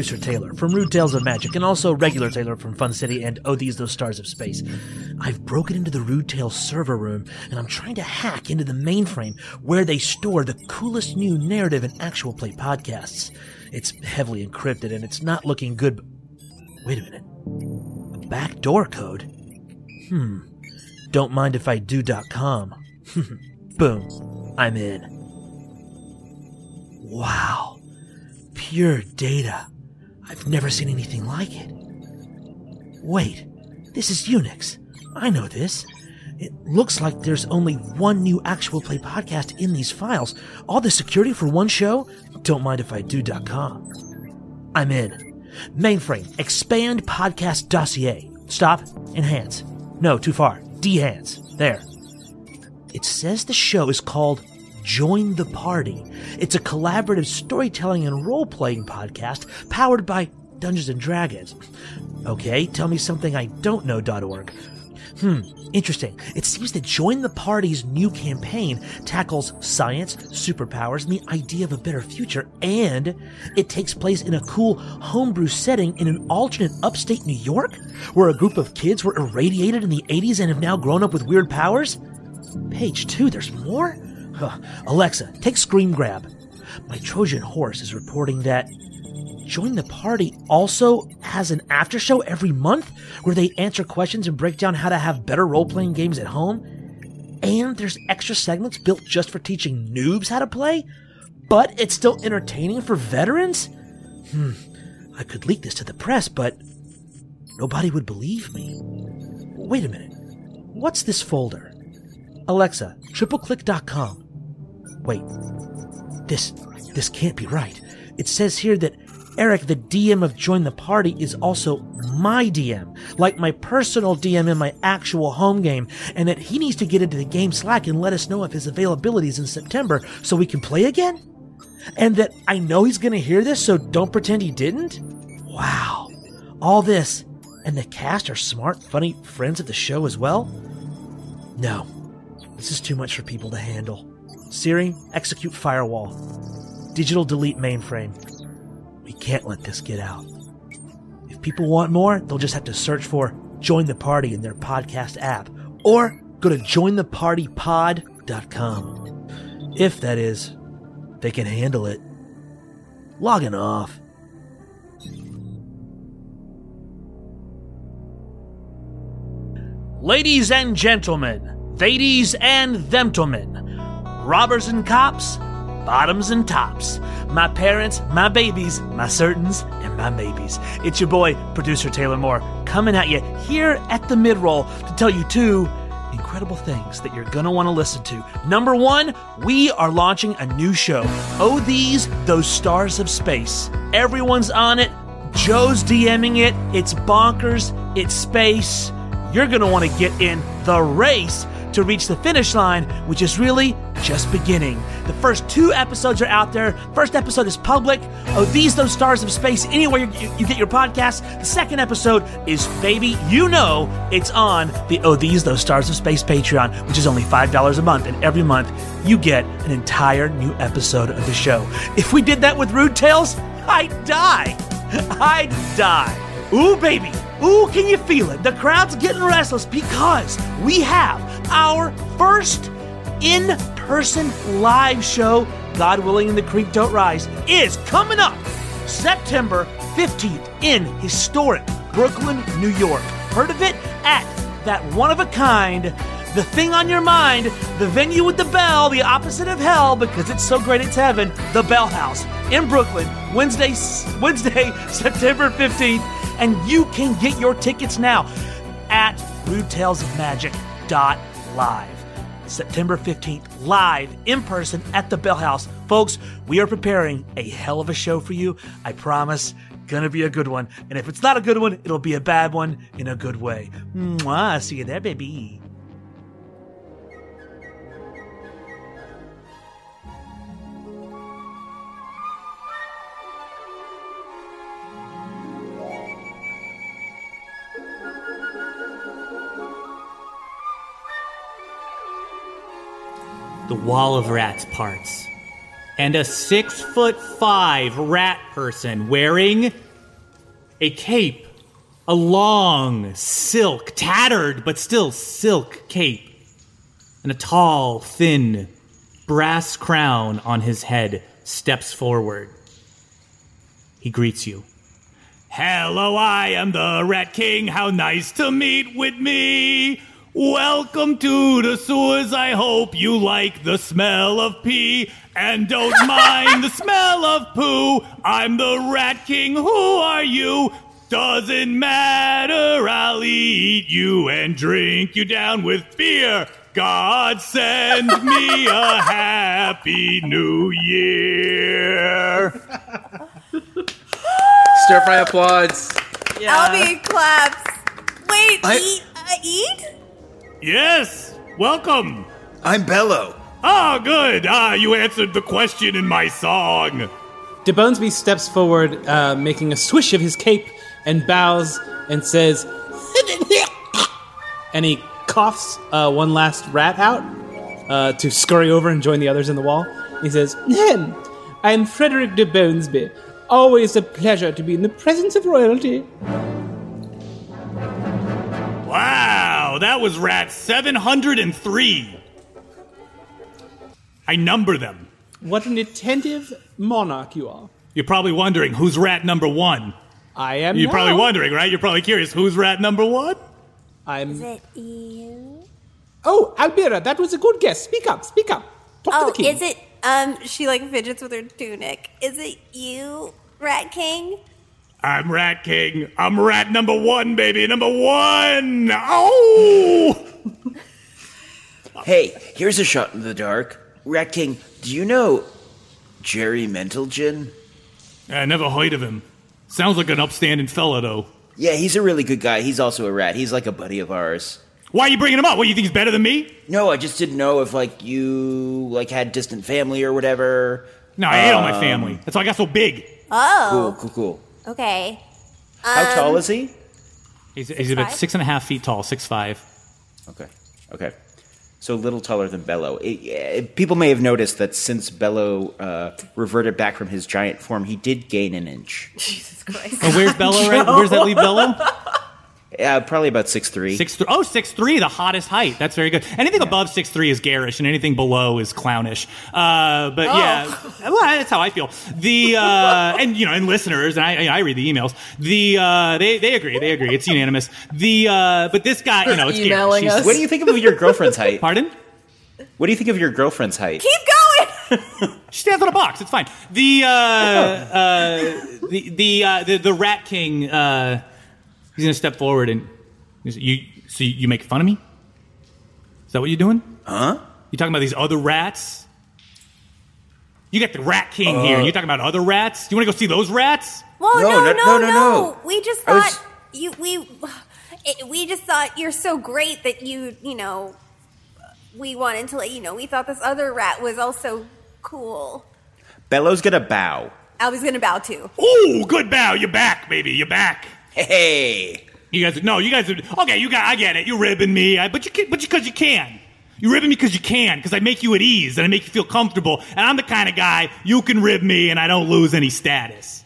Producer Taylor from Rude Tales of Magic, and also regular Taylor from Fun City and Oh These Those Stars of Space. I've broken into the Rude Tales server room, and I'm trying to hack into the mainframe where they store the coolest new narrative and actual play podcasts. It's heavily encrypted, and it's not looking good. But wait a minute. A backdoor code? Hmm. Don't mind if I do.com. Boom. I'm in. Wow. Pure data. I've never seen anything like it. Wait, this is Unix. I know this. It looks like there's only one new actual play podcast in these files. All the security for one show? Don't mind if I do.com. I'm in. Mainframe, expand podcast dossier. Stop, enhance. No, too far. Dehance. There. It says the show is called Join the Party. It's a collaborative storytelling and role playing podcast powered by Dungeons and Dragons. Okay, tell me something I don't know.org. Hmm, interesting. It seems that Join the Party's new campaign tackles science, superpowers, and the idea of a better future, and it takes place in a cool homebrew setting in an alternate upstate New York, where a group of kids were irradiated in the 80s and have now grown up with weird powers? Page two, there's more? Huh. Alexa, take Screen Grab. My Trojan horse is reporting that Join the Party also has an after show every month where they answer questions and break down how to have better role playing games at home. And there's extra segments built just for teaching noobs how to play, but it's still entertaining for veterans? Hmm, I could leak this to the press, but nobody would believe me. Wait a minute. What's this folder? Alexa, tripleclick.com. Wait, this this can't be right. It says here that Eric, the DM of Join the Party, is also my DM, like my personal DM in my actual home game, and that he needs to get into the game Slack and let us know if his availability is in September so we can play again? And that I know he's going to hear this, so don't pretend he didn't? Wow. All this, and the cast are smart, funny friends of the show as well? No. This is too much for people to handle. Siri, execute firewall. Digital delete mainframe. We can't let this get out. If people want more, they'll just have to search for Join the Party in their podcast app or go to jointhepartypod.com. If that is, they can handle it. Logging off. Ladies and gentlemen, ladies and themtlemen, robbers and cops, bottoms and tops, my parents, my babies, my certains, and my maybes. It's your boy, producer Taylor Moore, coming at you here at the midroll to tell you two incredible things that you're gonna want to listen to. Number one, we are launching a new show. Oh, these, those stars of space. Everyone's on it. Joe's DMing it. It's bonkers. It's space. You're gonna want to get in the race to reach the finish line, which is really just beginning. The first two episodes are out there. First episode is public. Oh, these those stars of space. Anywhere you, you, get your podcast. The second episode is baby. You know it's on the Oh These Those Stars of Space Patreon, which is only five dollars a month, and every month you get an entire new episode of the show. If we did that with Rude Tales, I'd die. I'd die. Ooh, baby. Ooh, can you feel it? The crowd's getting restless because we have our first in person live show, God willing, and the creek don't rise, is coming up September 15th in historic Brooklyn, New York. Heard of it? At that one of a kind the thing on your mind, the venue with the bell, the opposite of hell, because it's so great it's heaven, the Bell House in Brooklyn, Wednesday, Wednesday, September 15th. And you can get your tickets now at rudetalesofmagic.live. September 15th, live in person at the Bell House. Folks, we are preparing a hell of a show for you. I promise. Gonna be a good one. And if it's not a good one, it'll be a bad one in a good way. Mwah. See you there, baby. The wall of rats parts. And a six foot five rat person wearing a cape, a long silk, tattered but still silk cape, and a tall, thin brass crown on his head steps forward. He greets you. Hello, I am the Rat King. How nice to meet with me. Welcome to the sewers. I hope you like the smell of pee and don't mind the smell of poo. I'm the Rat King. Who are you? Doesn't matter. I'll eat you and drink you down with beer. God send me a happy new year. Stir fry applauds. Albie claps. Wait, I- eat? Uh, eat? Yes, welcome. I'm Bello. Ah, good. Ah, you answered the question in my song. De Bonesby steps forward, uh, making a swish of his cape, and bows and says, and he coughs uh, one last rat out uh, to scurry over and join the others in the wall. He says, "Ahem. I'm Frederick de Bonesby. Always a pleasure to be in the presence of royalty. Wow, that was rat 703. I number them. What an attentive monarch you are. You're probably wondering who's rat number one. I am. You're probably wondering, right? You're probably curious who's rat number one? I'm. Is it you? Oh, Albira, that was a good guess. Speak up, speak up. Talk Oh, to the king. is it? Um, she like fidgets with her tunic. Is it you, Rat King? I'm Rat King. I'm rat number one, baby. Number one. Oh! Hey, here's a shot in the dark. Rat King, do you know Jerry Mentalgin? I never heard of him. Sounds like an upstanding fella, though. Yeah, he's a really good guy. He's also a rat. He's like a buddy of ours. Why are you bringing him up? What, you think he's better than me? No, I just didn't know if like you like had distant family or whatever. No, I hate all my Um, family. That's why I got so big. Oh, Cool, cool, cool. Okay. How Um, tall is he? He's, he's about six and a half feet tall, six five. Okay, okay. So a little taller than Bello. It- yeah, people may have noticed that since Bello uh, reverted back from his giant form, he did gain an inch. Jesus Christ. Oh, where's Bello? Right? Where's that leave Bello? Yeah, probably about six three. Six three. Oh, six three, the hottest height. That's very good. Anything above six three is garish, and anything below is clownish. Uh, but yeah, well, that's how I feel. The uh, and you know, and listeners, and I, I read the emails. The uh, they they agree, they agree. It's unanimous. The uh, but this guy, you know, it's Emailing garish. us. What do you think of your girlfriend's height? Pardon? What do you think of your girlfriend's height? Keep going. She stands on a box. It's fine. The uh, uh, the the uh, the the Rat King. He's gonna step forward and you. So you make fun of me? Is that what you're doing? Huh? You talking about these other rats? You got the Rat King here. Uh. You talking about other rats? Do you want to go see those rats? Well, No, no, no, no, no, no, no, no. We just I was- thought you we it, we just thought you're so great that you you know we wanted to let you know we thought this other rat was also cool. Bello's gonna bow. Albie's gonna bow too. Oh, good bow. You're back, baby. You're back. Hey, You guys, no, you guys are okay. You got, I get it. You're ribbing me, I, but you, can, but you because you can. You're ribbing me because you can, because I make you at ease and I make you feel comfortable. And I'm the kind of guy you can rib me and I don't lose any status.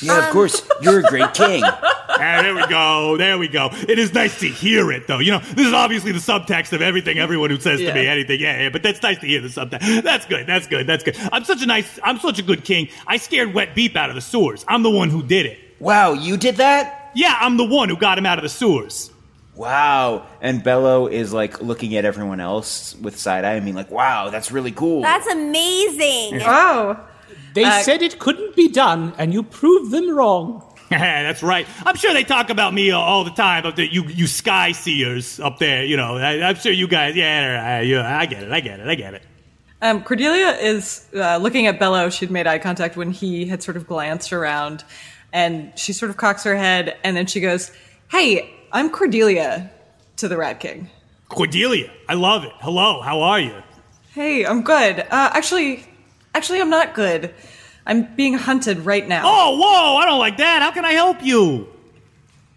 yeah, of course. You're a great king. Ah, there we go. There we go. It is nice to hear it, though. You know, this is obviously the subtext of everything everyone who says to me anything. Yeah, yeah, but that's nice to hear the subtext. That's good. That's good. That's good. I'm such a nice, I'm such a good king. I scared Wet Beep out of the sewers. I'm the one who did it. Wow, you did that? Yeah, I'm the one who got him out of the sewers. Wow. And Bello is like looking at everyone else with side eye. I mean, like, wow, that's really cool. That's amazing. Oh. They Uh, said it couldn't be done, and you proved them wrong. That's right. I'm sure they talk about me all the time. Of the you, you sky seers up there. You know, I, I'm sure you guys. Yeah, yeah, I get it. I get it. I get it. Um, Cordelia is uh, looking at Bello. She'd made eye contact when he had sort of glanced around, and she sort of cocks her head, and then she goes, "Hey, I'm Cordelia," to the Rat King. Cordelia, I love it. Hello, how are you? Hey, I'm good. Uh, actually, actually, I'm not good. I'm being hunted right now. Oh, whoa! I don't like that. How can I help you?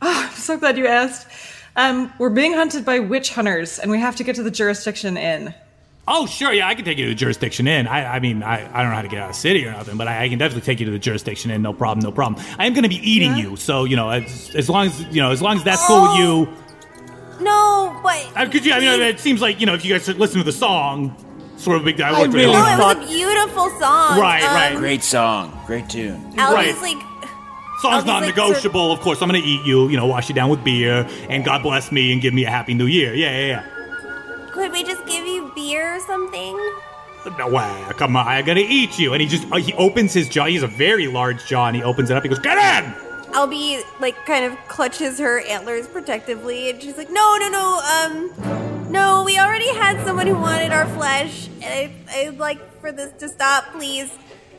I'm so glad you asked. Um, we're being hunted by witch hunters, and we have to get to the jurisdiction inn. Oh, sure. Yeah, I can take you to the jurisdiction inn. I, I mean, I, I don't know how to get out of the city or nothing, but I, I can definitely take you to the jurisdiction inn. No problem. No problem. I am going to be eating you, so you know, as, as long as you know, as long as that's cool with you. No, but Uh, could you? I mean, it seems like you know, if you guys listen to the song, sort of a big. I, I worked with really no, Eleanor. it was a beautiful song. Right, right. Um, Great song. Great tune. Albie's Right. like, Song's Albie's not like, negotiable. Of course, I'm going to eat you. You know, wash you down with beer, and God bless me and give me a happy new year. Yeah, yeah, yeah. Could we just give you beer or something? No way! Come on, I gotta eat you. And he just uh, he opens his jaw. He has a very large jaw, and he opens it up. He goes, "Get in!" Albie like kind of clutches her antlers protectively, and she's like, "No, no, no, um, no. We already had someone who wanted our flesh, and I, I'd like for this to stop, please."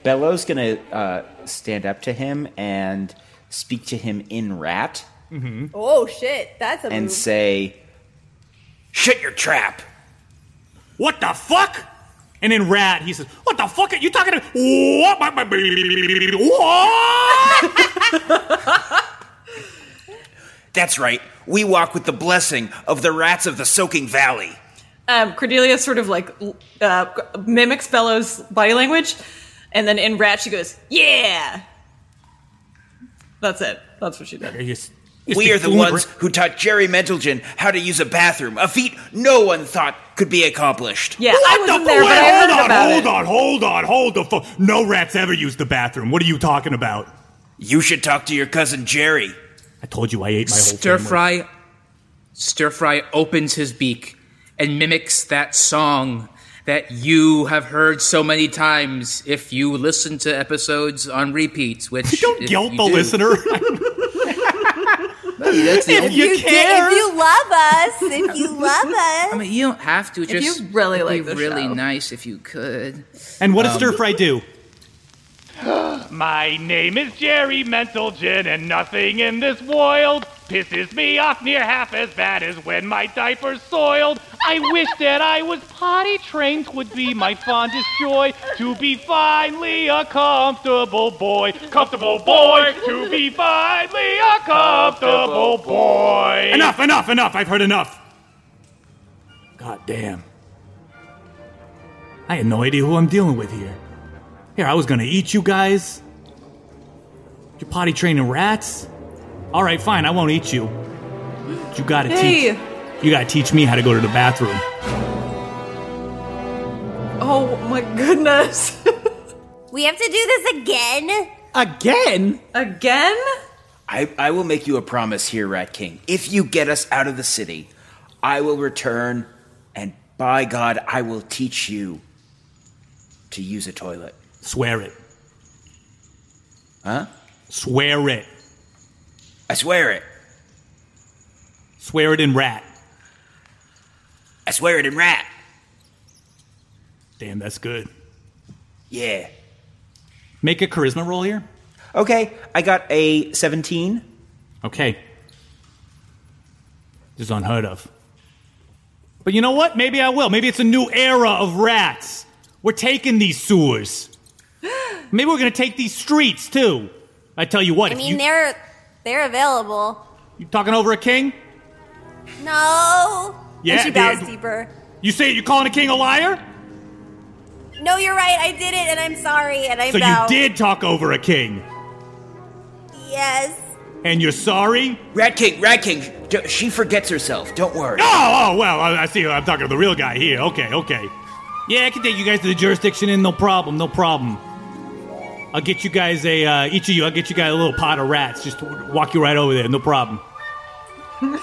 Bello's gonna uh, stand up to him and speak to him in rat Mm-hmm. Oh shit, that's a and move. say, "Shut your trap." What the fuck? And then Rat, he says, "What the fuck are you talking to? What? my- my- What?" That's right. We walk with the blessing of the rats of the Soaking Valley. Um, Cordelia sort of like uh, mimics Bello's body language, and then in Rat she goes, "Yeah." That's it. That's what she did. We are the ones who taught Jerry Mentelgen how to use a bathroom, a feat no one thought could be accomplished. Yeah, What I wasn't fu- there, but wait, I hold heard on, about hold it. on, hold on, hold the fuck. No rats ever use the bathroom. What are you talking about? You should talk to your cousin Jerry. I told you I ate my whole Stir family. Fry, Stir Fry opens his beak and mimics that song that you have heard so many times if you listen to episodes on repeat. Which Don't guilt the do- listener. that's the If only- you, you did- care. if you love us, if you love us, I mean, you don't have to. If Just you really like be the really show. nice if you could. and what does Um, Stir Fry do? My name is Jerry Mentalgen, and nothing in this world pisses me off near half as bad as when my diaper's soiled. I wish that I was potty trained, would be my fondest joy. To be finally a comfortable boy, comfortable boy, to be finally a comfortable boy. Enough, enough, enough. I've heard enough. God damn. I had no idea who I'm dealing with here. Here, I was gonna eat you guys. You potty training rats? All right, fine. I won't eat you. You gotta Hey. teach. You gotta teach me how to go to the bathroom. Oh my goodness. we have to do this again. Again? Again? I, I will make you a promise here, Rat King. If you get us out of the city, I will return, and by God, I will teach you to use a toilet. Swear it. Huh? Swear it. I swear it. Swear it in rat. I swear it in rat. Damn, that's good. Yeah. Make a charisma roll here. Okay, I got a 17. Okay. This is unheard of. But you know what? Maybe I will. Maybe it's a new era of rats. We're taking these sewers. Maybe we're gonna take these streets too. I tell you what, I if mean, you they're they're available. you talking over a king? No. Yeah, And she bows dude. deeper. You say you're calling a king a liar? No, you're right. I did it, and I'm sorry, and I so bow. you did talk over a king, Yes. and you're sorry? Rat King, Rat King, d- she forgets herself. Don't worry. Oh, oh well, I, I see. I'm talking to the real guy here. Okay, okay. Yeah, I can take you guys to the jurisdiction in, no problem, no problem. I'll get you guys a, uh, each of you, I'll get you guys a little pot of rats. Just walk you right over there, no problem.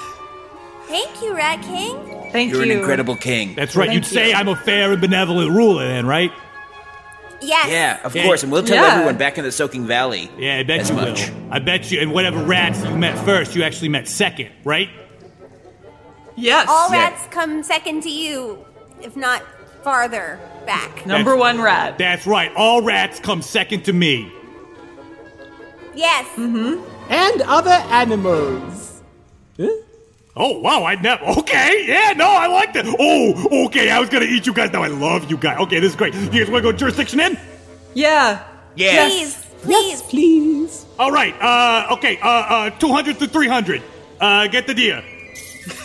Thank you, Rat King. Thank You're an incredible king. That's right. Thank You'd say you. I'm a fair and benevolent ruler, then, right? Yes. Yeah, of Yeah. course, and we'll tell Yeah. everyone back in the Soaking Valley. Yeah, I bet as you much. will. I bet you. And whatever rats you met first, you actually met second, right? Yes. All Yeah. rats come second to you, if not farther back. Number That's- one rat. That's right. All rats come second to me. Yes. And other animals. Oh wow, I never. Okay, yeah, no, I like that. Oh, okay, I was gonna eat you guys. Now I love you guys. Okay, this is great. You guys want to go jurisdiction in? Yeah. Yeah. Please, please. Please. All right. Uh, okay. Uh, uh, two hundred to three hundred. Uh, get the deal.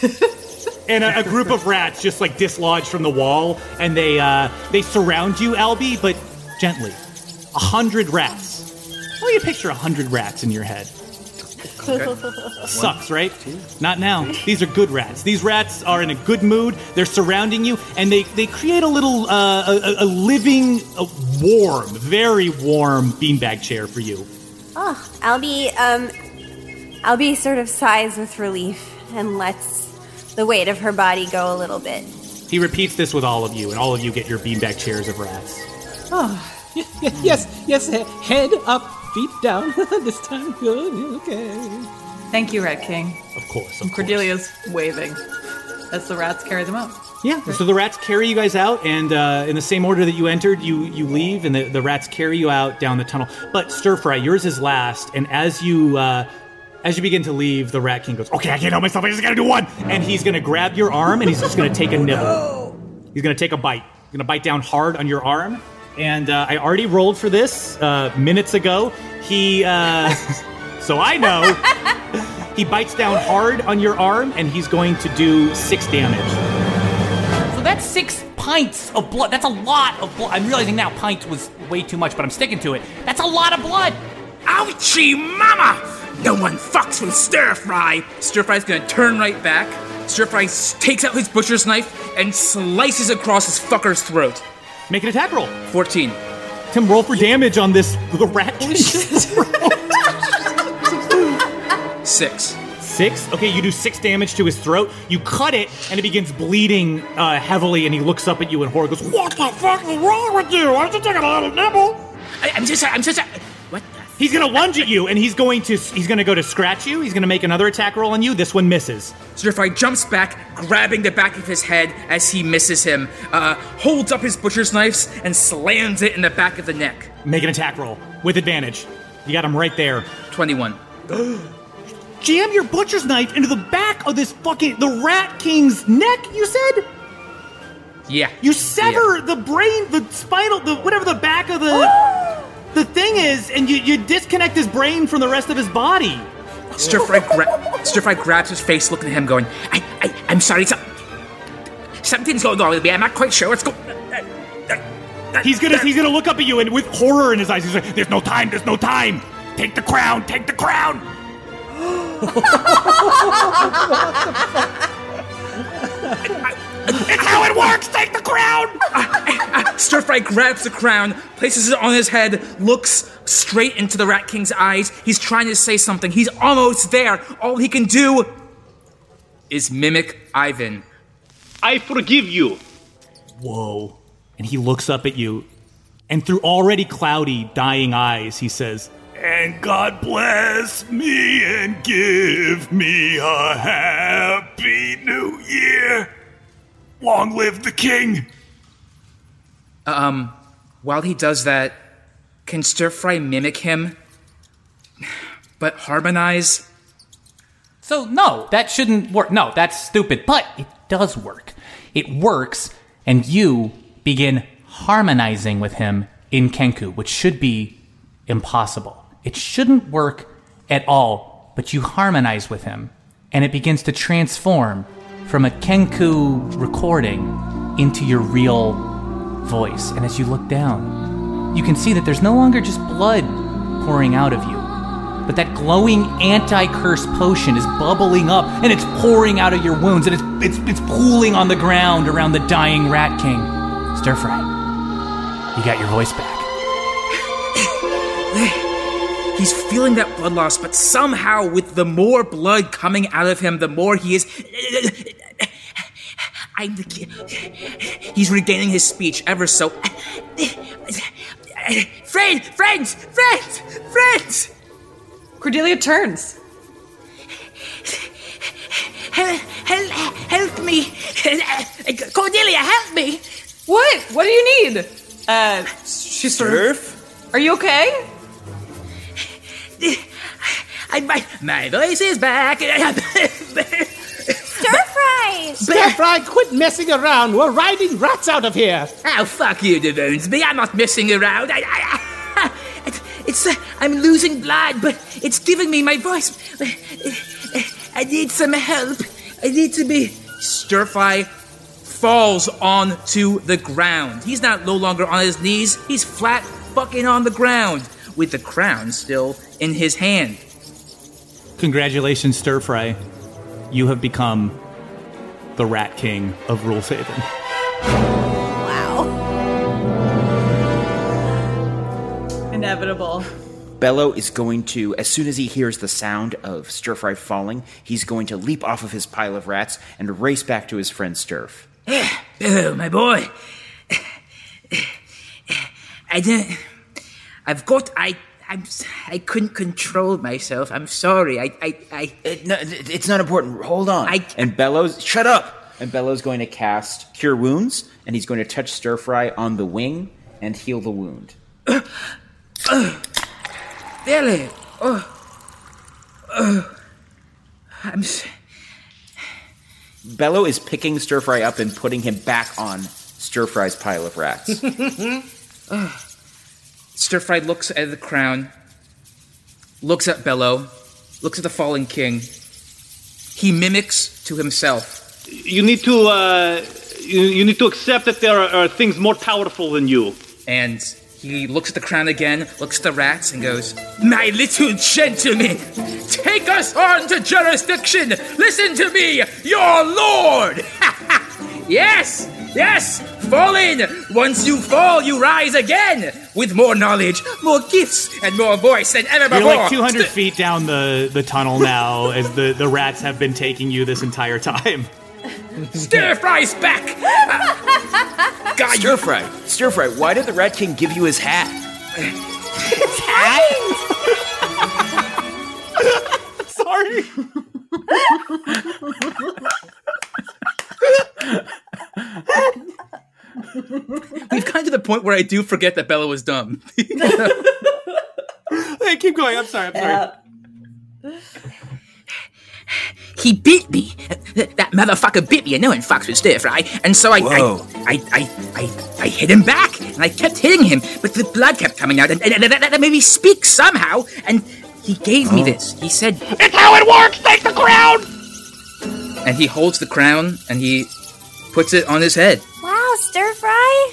and a, a group of rats just like dislodge from the wall, and they uh, they surround you, Albie, but gently. A hundred rats. How do you picture a hundred rats in your head? Sucks, right? Not now. These are good rats. These rats are in a good mood. They're surrounding you, and they, they create a little, uh, a, a living, a warm, very warm beanbag chair for you. Oh, Albie, um, Albie sort of sighs with relief and lets the weight of her body go a little bit. He repeats this with all of you, and all of you get your beanbag chairs of rats. Oh, y- y- yes, yes, head up, feet down. this time, good, okay. Thank you, Rat King. Of course, And Cordelia's waving as the rats carry them out. Yeah. So the rats carry you guys out, and uh, in the same order that you entered, you you leave, and the, the rats carry you out down the tunnel. But stir fry, yours is last, and as you uh, as you begin to leave, the rat king goes, "Okay, I can't help myself. I just gotta do one," and he's gonna grab your arm, and he's just gonna take a nibble. He's gonna take a bite. He's gonna bite down hard on your arm, and uh, I already rolled for this uh, minutes ago. He, uh, so I know. He bites down hard on your arm, and he's going to do six damage. So that's six pints of blood. That's a lot of blood. I'm realizing now pint was way too much, but I'm sticking to it. That's a lot of blood. Ouchie, mama! No one fucks with stir fry. Stir fry's gonna turn right back. Stir fry takes out his butcher's knife and slices across his fucker's throat. Make an attack roll. 14. Tim, roll for damage on this the rat. Six. Six. Okay, you do six damage to his throat. You cut it, and it begins bleeding uh, heavily. And he looks up at you in horror. Goes, "What the fuck is wrong with you? I just taking a little nibble." I, I'm just, I'm just. What? He's gonna lunge at you, and he's going to he's gonna go to scratch you. He's gonna make another attack roll on you. This one misses. Stir fry jumps back, grabbing the back of his head as he misses him, uh, holds up his butcher's knives and slams it in the back of the neck. Make an attack roll with advantage. You got him right there. 21. Jam your butcher's knife into the back of this fucking the rat king's neck. You said. Yeah. You sever the brain, the spinal, the whatever the back of the the thing is, and you, you disconnect his brain from the rest of his body. Stir fry, gra- Stir fry grabs his face, looking at him, going, I, I, I'm sorry, so- something's going on with me. I'm not quite sure what's going. He's gonna he's gonna look up at you and with horror in his eyes, he's like, "There's no time. There's no time. Take the crown. Take the crown." it's how it works. Take the crown. Stir fry grabs the crown, places it on his head, looks straight into the Rat King's eyes. He's trying to say something. He's almost there. All he can do is mimic Ivan. I forgive you. Whoa. And he looks up at you, and through already cloudy, dying eyes, he says, And God bless me and give me a happy new year. Long live the king. Um, while he does that, can Stir Fry mimic him, but harmonize? So no, that shouldn't work. No, that's stupid. But it does work. It works, and you begin harmonizing with him in Kenku, which should be impossible. It shouldn't work at all, but you harmonize with him, and it begins to transform from a Kenku recording into your real voice. And as you look down, you can see that there's no longer just blood pouring out of you, but that glowing anti-curse potion is bubbling up and it's pouring out of your wounds and it's it's it's pooling on the ground around the dying rat king. Stir fry. You got your voice back. He's feeling that blood loss, but somehow, with the more blood coming out of him, the more he is. I'm. He's regaining his speech ever so. Friend, friends, friends, friends. Cordelia turns. Help, help, help me, Cordelia, help me. What? What do you need? Uh, she's sort of. Are you okay? I, my, my voice is back. Stir fry! Stir fry, quit messing around. We're riding rats out of here. Oh, fuck you, DeBonesby. I'm not messing around. I, I, it, it's, uh, I'm losing blood, but it's giving me my voice. I need some help. I need to be. Stir fry falls onto the ground. He's not no longer on his knees. He's flat fucking on the ground with the crown still in his hand. Congratulations, Stir Fry. You have become the Rat King of Ruleshaven. Wow. Inevitable. Bello is going to, as soon as he hears the sound of Stir Fry falling, he's going to leap off of his pile of rats and race back to his friend Sturf. Eh, Bello, my boy. Eh, eh, I didn't. I've got. I. I'm. I couldn't control myself. I'm sorry. I. I. I. It, no, it's not important. Hold on. I, and Bellows, shut up! And Bello's going to cast Cure Wounds, and he's going to touch Stir Fry on the wing and heal the wound. Bello. Oh. Oh. I'm. s- Bello is picking Stir Fry up and putting him back on Stir Fry's pile of rats. Stir Fry looks at the crown, looks at Bello, looks at the fallen king. He mimics to himself. You need to uh, you, you need to accept that there are, are things more powerful than you. And he looks at the crown again, looks at the rats, and goes, My little gentlemen, take us on to jurisdiction! Listen to me, your lord! yes, yes, fall in! Once you fall, you rise again! With more knowledge, more gifts, and more voice than ever You're before! like 200 feet down the, the tunnel now as the, the rats have been taking you this entire time. Stir Fry's back! God, Stir Fry, Stir Fry, why did the Rat King give you his hat? hat? Sorry. We've gotten to the point where I do forget that Bella was dumb. hey, keep going. I'm sorry. I'm sorry. He bit me. That motherfucker bit me, and no one fucks with stir fry. And so I, I, I, I, I, I hit him back, and I kept hitting him, but the blood kept coming out, and, and that, that made me speak somehow. And he gave me oh. this. He said, It's how it works. Take the crown. and he holds the crown, and he puts it on his head. Wow, stir fry?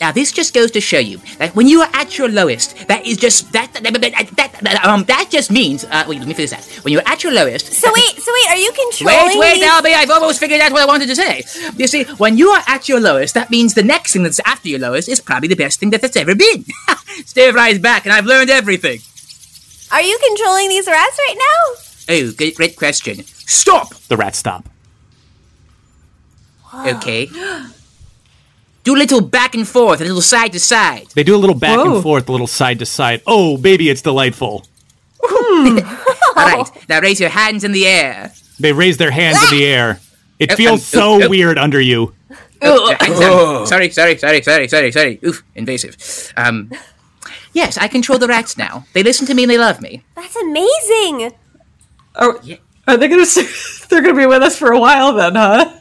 Now this just goes to show you that when you are at your lowest, that is just that that, that, that, um that just means uh, wait let me finish that. When you're at your lowest, So wait, so wait, are you controlling Wait, wait, these- Albie, I've almost figured out what I wanted to say. You see, when you are at your lowest, that means the next thing that's after your lowest is probably the best thing that that's ever been. Stir Fry's back, and I've learned everything. Are you controlling these rats right now? Oh, great, great question. Stop! The rats stop. Okay. Do a little back and forth, a little side to side. They do a little back Whoa. and forth, a little side to side. Oh, baby, it's delightful. All right, now raise your hands in the air. They raise their hands in the air. It Oh, feels um, so oh, oh. weird under you. Oh, uh, sorry, sorry, sorry, sorry, sorry, sorry. Oof, invasive. Um, yes, I control the rats now. They listen to me and they love me. That's amazing. Oh, are they gonna? They're gonna be with us for a while then, huh?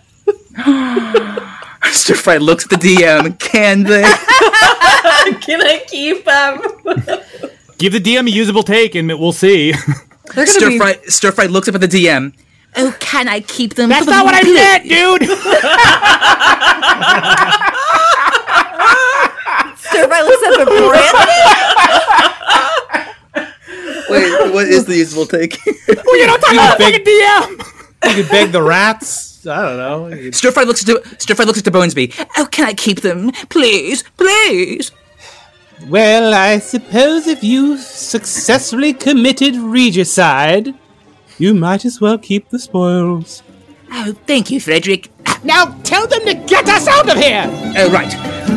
Stir Fry looks at the DM. Can they? Can I keep them? Give the DM a usable take, and we'll see. Stir Fry, Stir Fry looks up at the DM. Oh, can I keep them? That's not what I meant, dude. Stir fry looks up at the brand. Wait, what is the usable take? well, you don't talk about fucking DM. You could beg the rats. I don't know. Stir Fry looks at the, Stir Fry looks at DeBonesby. Oh, can I keep them? Please, please. Well, I suppose if you successfully committed regicide, you might as well keep the spoils. Oh, thank you, Frederick. Now tell them to get us out of here! Uh, right.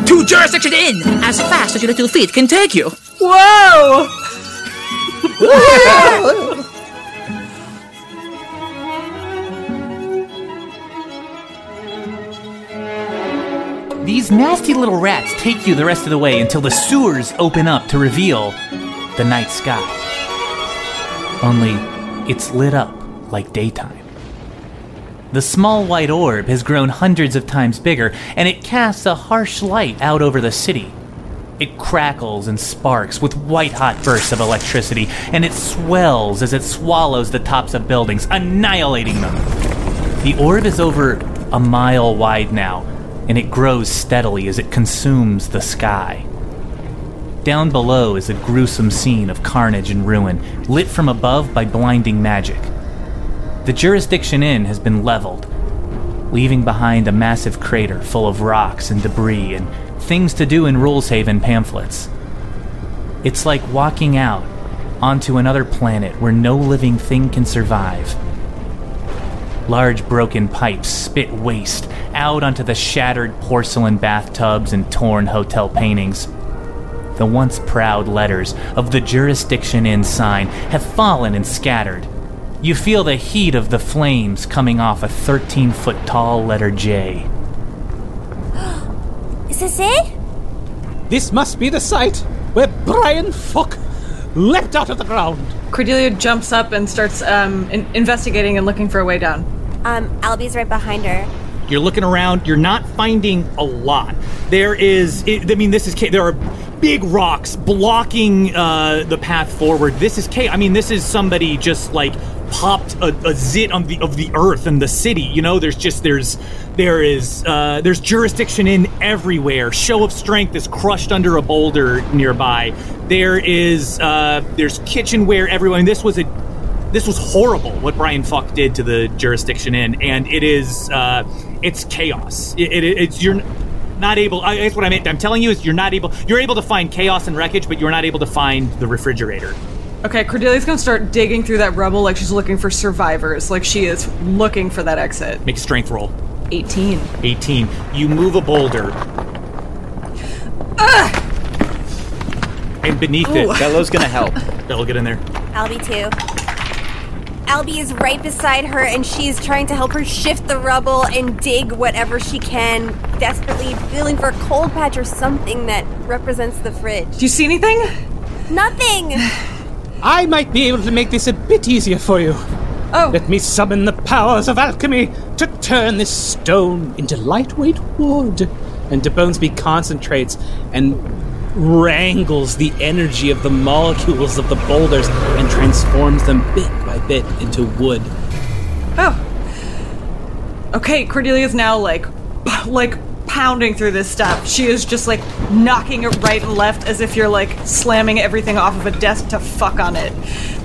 To Jurisdiction Inn, as fast as your little feet can take you. Whoa! These nasty little rats take you the rest of the way until the sewers open up to reveal the night sky. Only it's lit up like daytime. The small white orb has grown hundreds of times bigger, and it casts a harsh light out over the city. It crackles and sparks with white hot bursts of electricity, and it swells as it swallows the tops of buildings, annihilating them. The orb is over a mile wide now, and it grows steadily as it consumes the sky. Down below is a gruesome scene of carnage and ruin, lit from above by blinding magic. The Jurisdiction Inn has been leveled, leaving behind a massive crater full of rocks and debris and things to do in Ruleshaven pamphlets. It's like walking out onto another planet where no living thing can survive. Large broken pipes spit waste out onto the shattered porcelain bathtubs and torn hotel paintings. The once proud letters of the Jurisdiction Inn sign have fallen and scattered. You feel the heat of the flames coming off a 13 foot tall letter J. Is this it? This must be the site where Brian Fock leapt out of the ground. Cordelia jumps up and starts um, in- investigating and looking for a way down. Um, Albie's right behind her. You're looking around. You're not finding a lot. There is. It, I mean, this is. There are big rocks blocking uh, the path forward. This is. ca- I mean, this is somebody just like popped a, a zit on the of the earth and the city. You know, there's just there's there is uh, there's jurisdiction inn everywhere. Show of strength is crushed under a boulder nearby. There is uh, there's kitchenware everywhere. I this was a this was horrible what Brian Fuck did to the jurisdiction inn, and it is uh, it's chaos. It, it, it's you're not able. I, that's what I meant. I'm telling you is you're not able. You're able to find chaos and wreckage, but you're not able to find the refrigerator. Okay, Cordelia's gonna start digging through that rubble like she's looking for survivors, like she is looking for that exit. Make a strength roll. 18. 18. You move a boulder. And beneath it, Ooh. Bello's gonna help. Bello, get in there. I'll be too. Albie is right beside her and she's trying to help her shift the rubble and dig whatever she can, desperately feeling for a cold patch or something that represents the fridge. Do you see anything? Nothing! I might be able to make this a bit easier for you. Oh. Let me summon the powers of alchemy to turn this stone into lightweight wood. And DeBonesby concentrates and wrangles the energy of the molecules of the boulders and transforms them bit by bit into wood. Oh. Okay, Cordelia's now like, like pounding through this stuff. She is just like knocking it right and left as if you're like slamming everything off of a desk to fuck on it.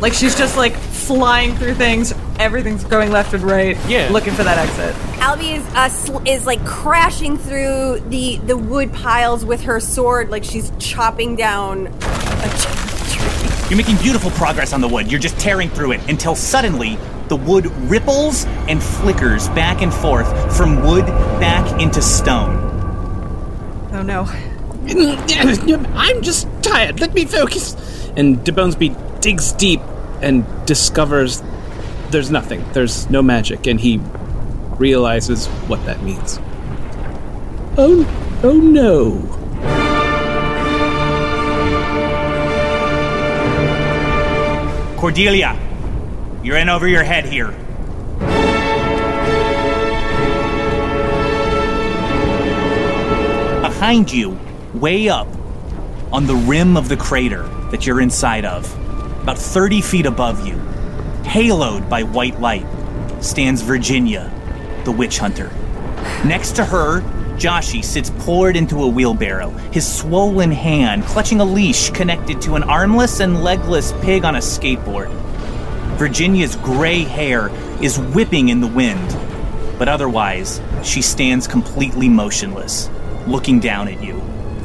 Like she's just like flying through things. Everything's going left and right. Yeah. Looking for that exit. Albie is uh, sl- is like crashing through the the wood piles with her sword, like she's chopping down a ch- You're making beautiful progress on the wood. You're just tearing through it until suddenly the wood ripples and flickers back and forth from wood back into stone. Oh no. I'm just tired. Let me focus. And DeBonesby digs deep and discovers there's nothing. There's no magic, and he realizes what that means. Oh, oh no. Cordelia, you're in over your head here. Behind you, way up, on the rim of the crater that you're inside of, about 30 feet above you, haloed by white light, stands Virginia, the witch hunter. Next to her, Joshi sits poured into a wheelbarrow, his swollen hand clutching a leash connected to an armless and legless pig on a skateboard. Virginia's gray hair is whipping in the wind, but otherwise, she stands completely motionless, looking down at you.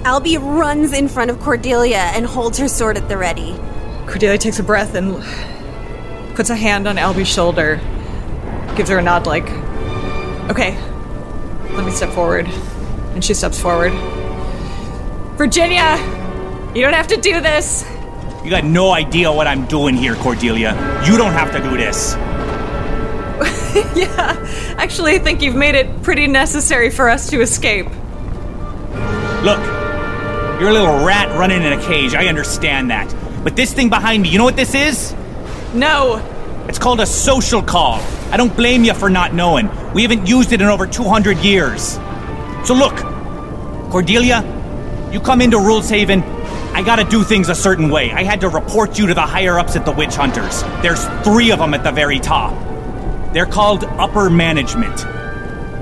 Albie runs in front of Cordelia and holds her sword at the ready. Cordelia takes a breath and puts a hand on Albie's shoulder. Gives her a nod like, okay, let me step forward. And she steps forward. Virginia, you don't have to do this. You got no idea what I'm doing here, Cordelia. You don't have to do this. yeah, actually, I think you've made it pretty necessary for us to escape. Look, you're a little rat running in a cage. I understand that. But this thing behind me, you know what this is? No. It's called a social call. I don't blame you for not knowing. We haven't used it in over 200 years. So look, Cordelia, you come into Ruleshaven. I gotta do things a certain way. I had to report you to the higher ups at the Witch Hunters. There's three of them at the very top. They're called upper management.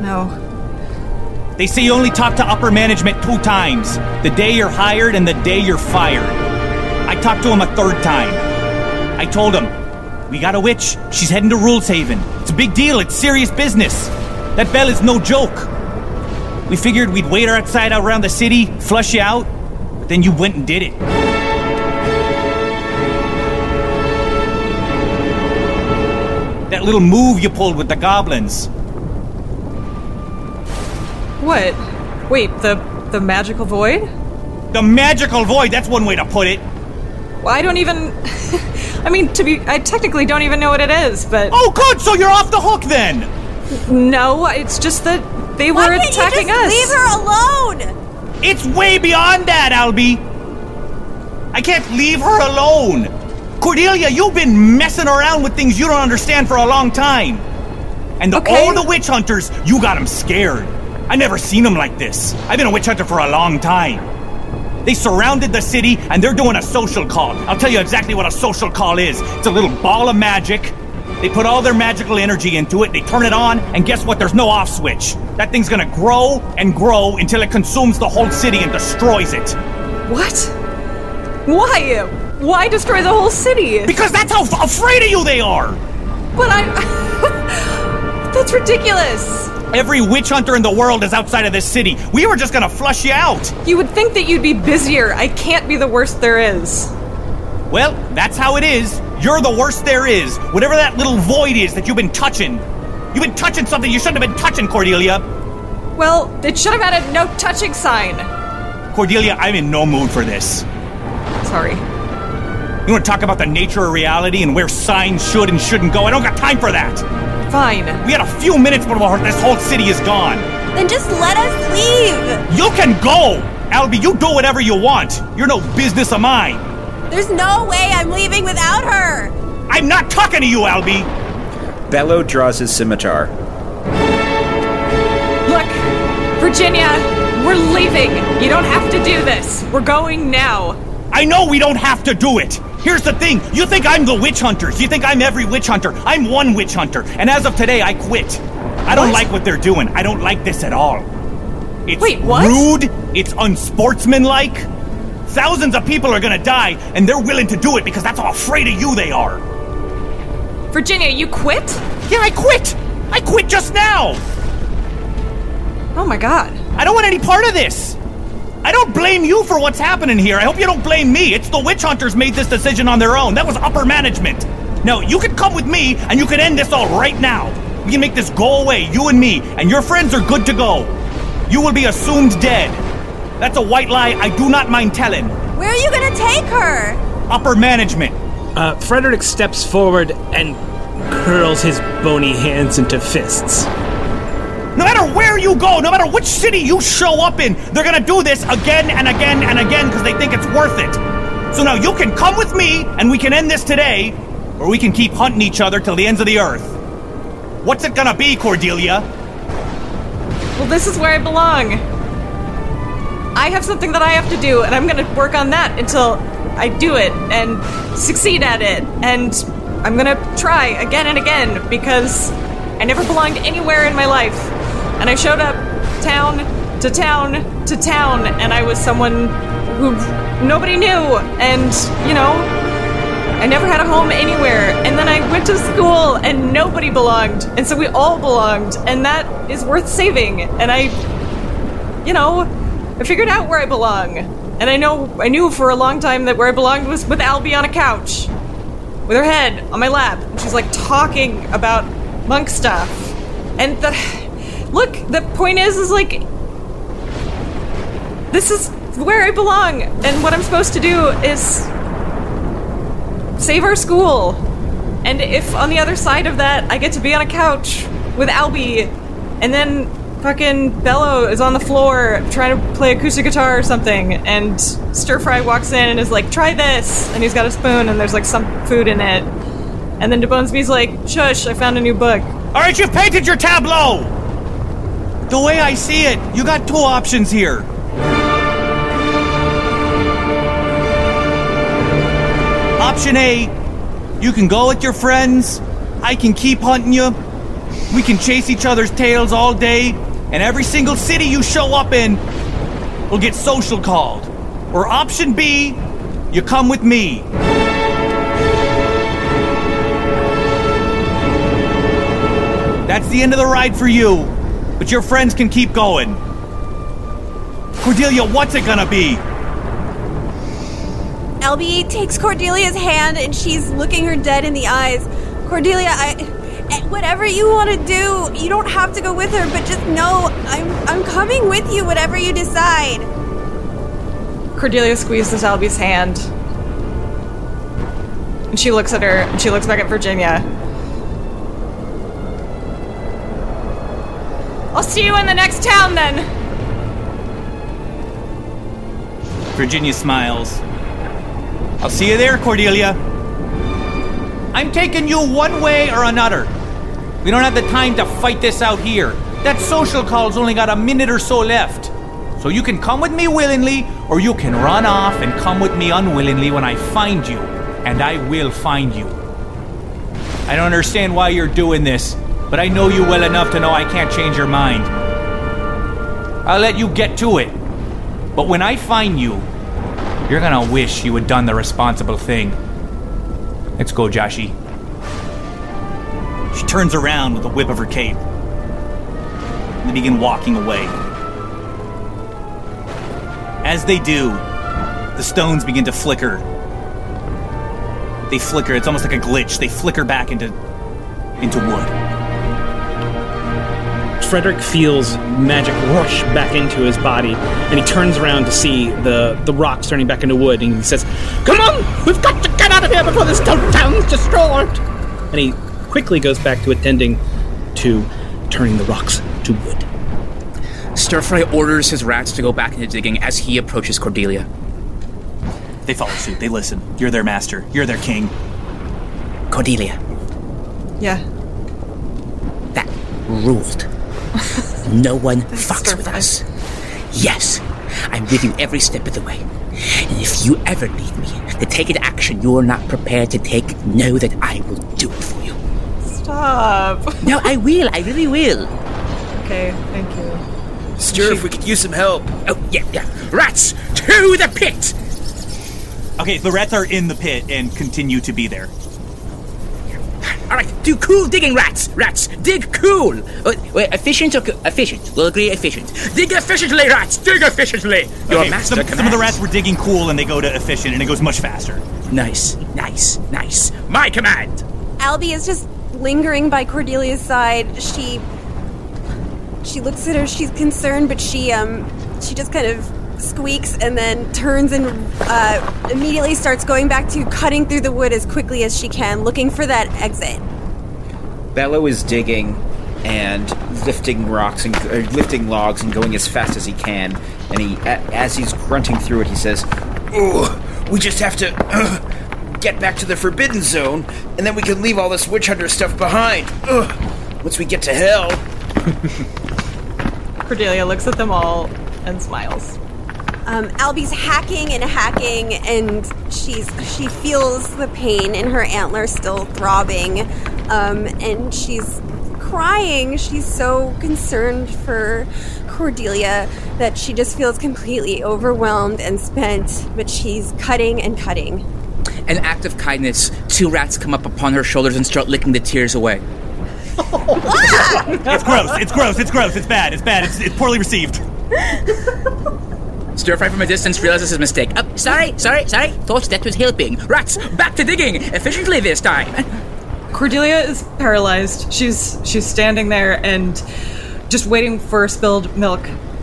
No. They say you only talk to upper management two times the day you're hired and the day you're fired. I talked to them a third time. I told him, We got a witch. She's heading to Ruleshaven. It's a big deal. It's serious business. That bell is no joke. We figured we'd wait outside around the city, flush you out, but then you went and did it. That little move you pulled with the goblins. What? Wait, the the magical void? The magical void, that's one way to put it. Well, I don't even. I mean, to be. I technically don't even know what it is, but. Oh, good, so you're off the hook then! No, it's just that they Why were can't you attacking just us. Leave her alone. It's way beyond that, Albie! I can't leave her alone! Cordelia, you've been messing around with things you don't understand for a long time. And the, Okay. all the witch hunters, you got them scared. I never seen them like this. I've been a witch hunter for a long time. They surrounded the city and they're doing a social call. I'll tell you exactly what a social call is. It's a little ball of magic. They put all their magical energy into it, they turn it on, and guess what? There's no off switch. That thing's gonna grow and grow until it consumes the whole city and destroys it. What? Why? Uh, why destroy the whole city? Because that's how f- afraid of you they are! But I. That's ridiculous! Every witch hunter in the world is outside of this city. We were just gonna flush you out. You would think that you'd be busier. I can't be the worst there is. Well, that's how it is. You're the worst there is. Whatever that little void is that you've been touching. You've been touching something you shouldn't have been touching, Cordelia. Well, it should have had a no touching sign. Cordelia, I'm in no mood for this. Sorry. You want to talk about the nature of reality and where signs should and shouldn't go? I don't got time for that. Fine. We had a few minutes before this whole city is gone. Then just let us leave. You can go! Albie, you do whatever you want. You're no business of mine. There's no way I'm leaving without her. I'm not talking to you, Albie. Bello draws his scimitar. Look, Virginia, we're leaving. You don't have to do this. We're going now. I know we don't have to do it. Here's the thing. You think I'm the witch hunters. You think I'm every witch hunter. I'm one witch hunter. And as of today, I quit. I don't like what they're doing. I don't like this at all. It's Wait, what? rude. It's unsportsmanlike. Thousands of people are gonna die, and they're willing to do it because that's how afraid of you they are. Virginia, you quit? Yeah, I quit. I quit just now. Oh my god. I don't want any part of this. I don't blame you for what's happening here. I hope you don't blame me. It's the witch hunters made this decision on their own. That was upper management. No, you can come with me and you can end this all right now. We can make this go away, you and me, and your friends are good to go. You will be assumed dead. That's a white lie I do not mind telling. Where are you gonna take her? Upper management. Uh, Frederick steps forward and curls his bony hands into fists. No matter where you go, no matter which city you show up in, they're gonna do this again and again and again because they think it's worth it. So now you can come with me and we can end this today, or we can keep hunting each other till the ends of the earth. What's it gonna be, Cordelia? Well, this is where I belong. I have something that I have to do, and I'm gonna work on that until I do it and succeed at it. And I'm gonna try again and again because I never belonged anywhere in my life. And I showed up town to town to town, and I was someone who nobody knew. And, you know, I never had a home anywhere. And then I went to school and nobody belonged. And so we all belonged. And that is worth saving. And I, you know, I figured out where I belong. And I know, I knew for a long time that where I belonged was with Albie on a couch. With her head on my lap. And she's like talking about monk stuff. And the, look, the point is, is like, this is where I belong, and what I'm supposed to do is save our school. And if on the other side of that, I get to be on a couch with Albie, and then fucking Bello is on the floor trying to play acoustic guitar or something, and Stir Fry walks in and is like, try this, and he's got a spoon, and there's like some food in it. And then DeBonesby's like, shush, I found a new book. All right, you've painted your tableau. The way I see it, you got two options here. Option A, you can go with your friends. I can keep hunting you. We can chase each other's tails all day, and every single city you show up in will get social called. Or option B, you come with me. That's the end of the ride for you, but your friends can keep going. Cordelia, what's it gonna be? Albie takes Cordelia's hand and she's looking her dead in the eyes. Cordelia, I eh, whatever you want to do, you don't have to go with her, but just know I'm I'm coming with you whatever you decide. Cordelia squeezes Albie's hand. And she looks at her, and she looks back at Virginia. I'll see you in the next town then! Virginia smiles. I'll see you there, Cordelia. I'm taking you one way or another. We don't have the time to fight this out here. That social call's only got a minute or so left. So you can come with me willingly, or you can run off and come with me unwillingly when I find you. And I will find you. I don't understand why you're doing this, but I know you well enough to know I can't change your mind. I'll let you get to it. But when I find you, you're gonna wish you had done the responsible thing. Let's go, Joshi. She turns around with a whip of her cape. And they begin walking away. As they do, the stones begin to flicker. They flicker, it's almost like a glitch. They flicker back into into wood. Frederick feels magic rush back into his body, and he turns around to see the, the rocks turning back into wood, and he says, Come on! We've got to get out of here before this town's destroyed! And he quickly goes back to attending to turning the rocks to wood. Stirfry orders his rats to go back into digging as he approaches Cordelia. They follow suit. They listen. You're their master. You're their king. Cordelia, Yeah. that ruled. No one fucks with us. Yes, I'm with you every step of the way. And if you ever need me to take an action you're not prepared to take, know that I will do it for you. Stop. No, I will. I really will. Okay, thank you. Stir, if we could use some help. Oh, yeah, yeah. Rats, to the pit! Okay, the rats are in the pit and continue to be there. All right, do cool digging, rats. Rats, dig cool. Uh, wait, efficient or co- efficient? We'll agree efficient. Dig efficiently, rats. Dig efficiently. Your Okay, master some, some of the rats were digging cool and they go to efficient and it goes much faster. Nice, nice, nice. My command. Albie is just lingering by Cordelia's side. She she looks at her. She's concerned, but she um she just kind of squeaks and then turns and uh, immediately starts going back to cutting through the wood as quickly as she can, looking for that exit. Bello is digging and lifting rocks and uh, lifting logs and going as fast as he can. And he, a, as he's grunting through it, he says, "Oh, we just have to uh, get back to the Forbidden Zone, and then we can leave all this witch hunter stuff behind. Ugh. Once we get to hell." Cordelia looks at them all and smiles. Um, Albie's hacking and hacking, and she's she feels the pain in her antler still throbbing, um, and she's crying. She's so concerned for Cordelia that she just feels completely overwhelmed and spent. But she's cutting and cutting. An act of kindness, two rats come up upon her shoulders and start licking the tears away. It's gross. It's gross. It's gross. It's bad. It's bad. It's, it's poorly received. Stir fry from a distance realizes his mistake. Oh, sorry, sorry, sorry. Thought that was helping. Rats, back to digging efficiently this time. Cordelia is paralyzed. She's she's standing there and just waiting for spilled milk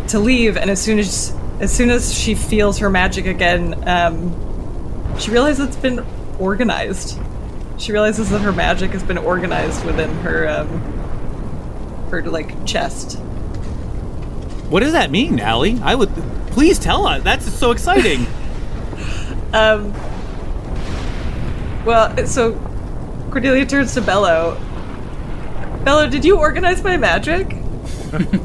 to leave. And as soon as as soon as she feels her magic again, um, she realizes it's been organized. She realizes that her magic has been organized within her um, her like chest. What does that mean, Allie? I would please tell us. That's so exciting. Um. Well, so Cordelia turns to Bello. Bello, did you organize my magic?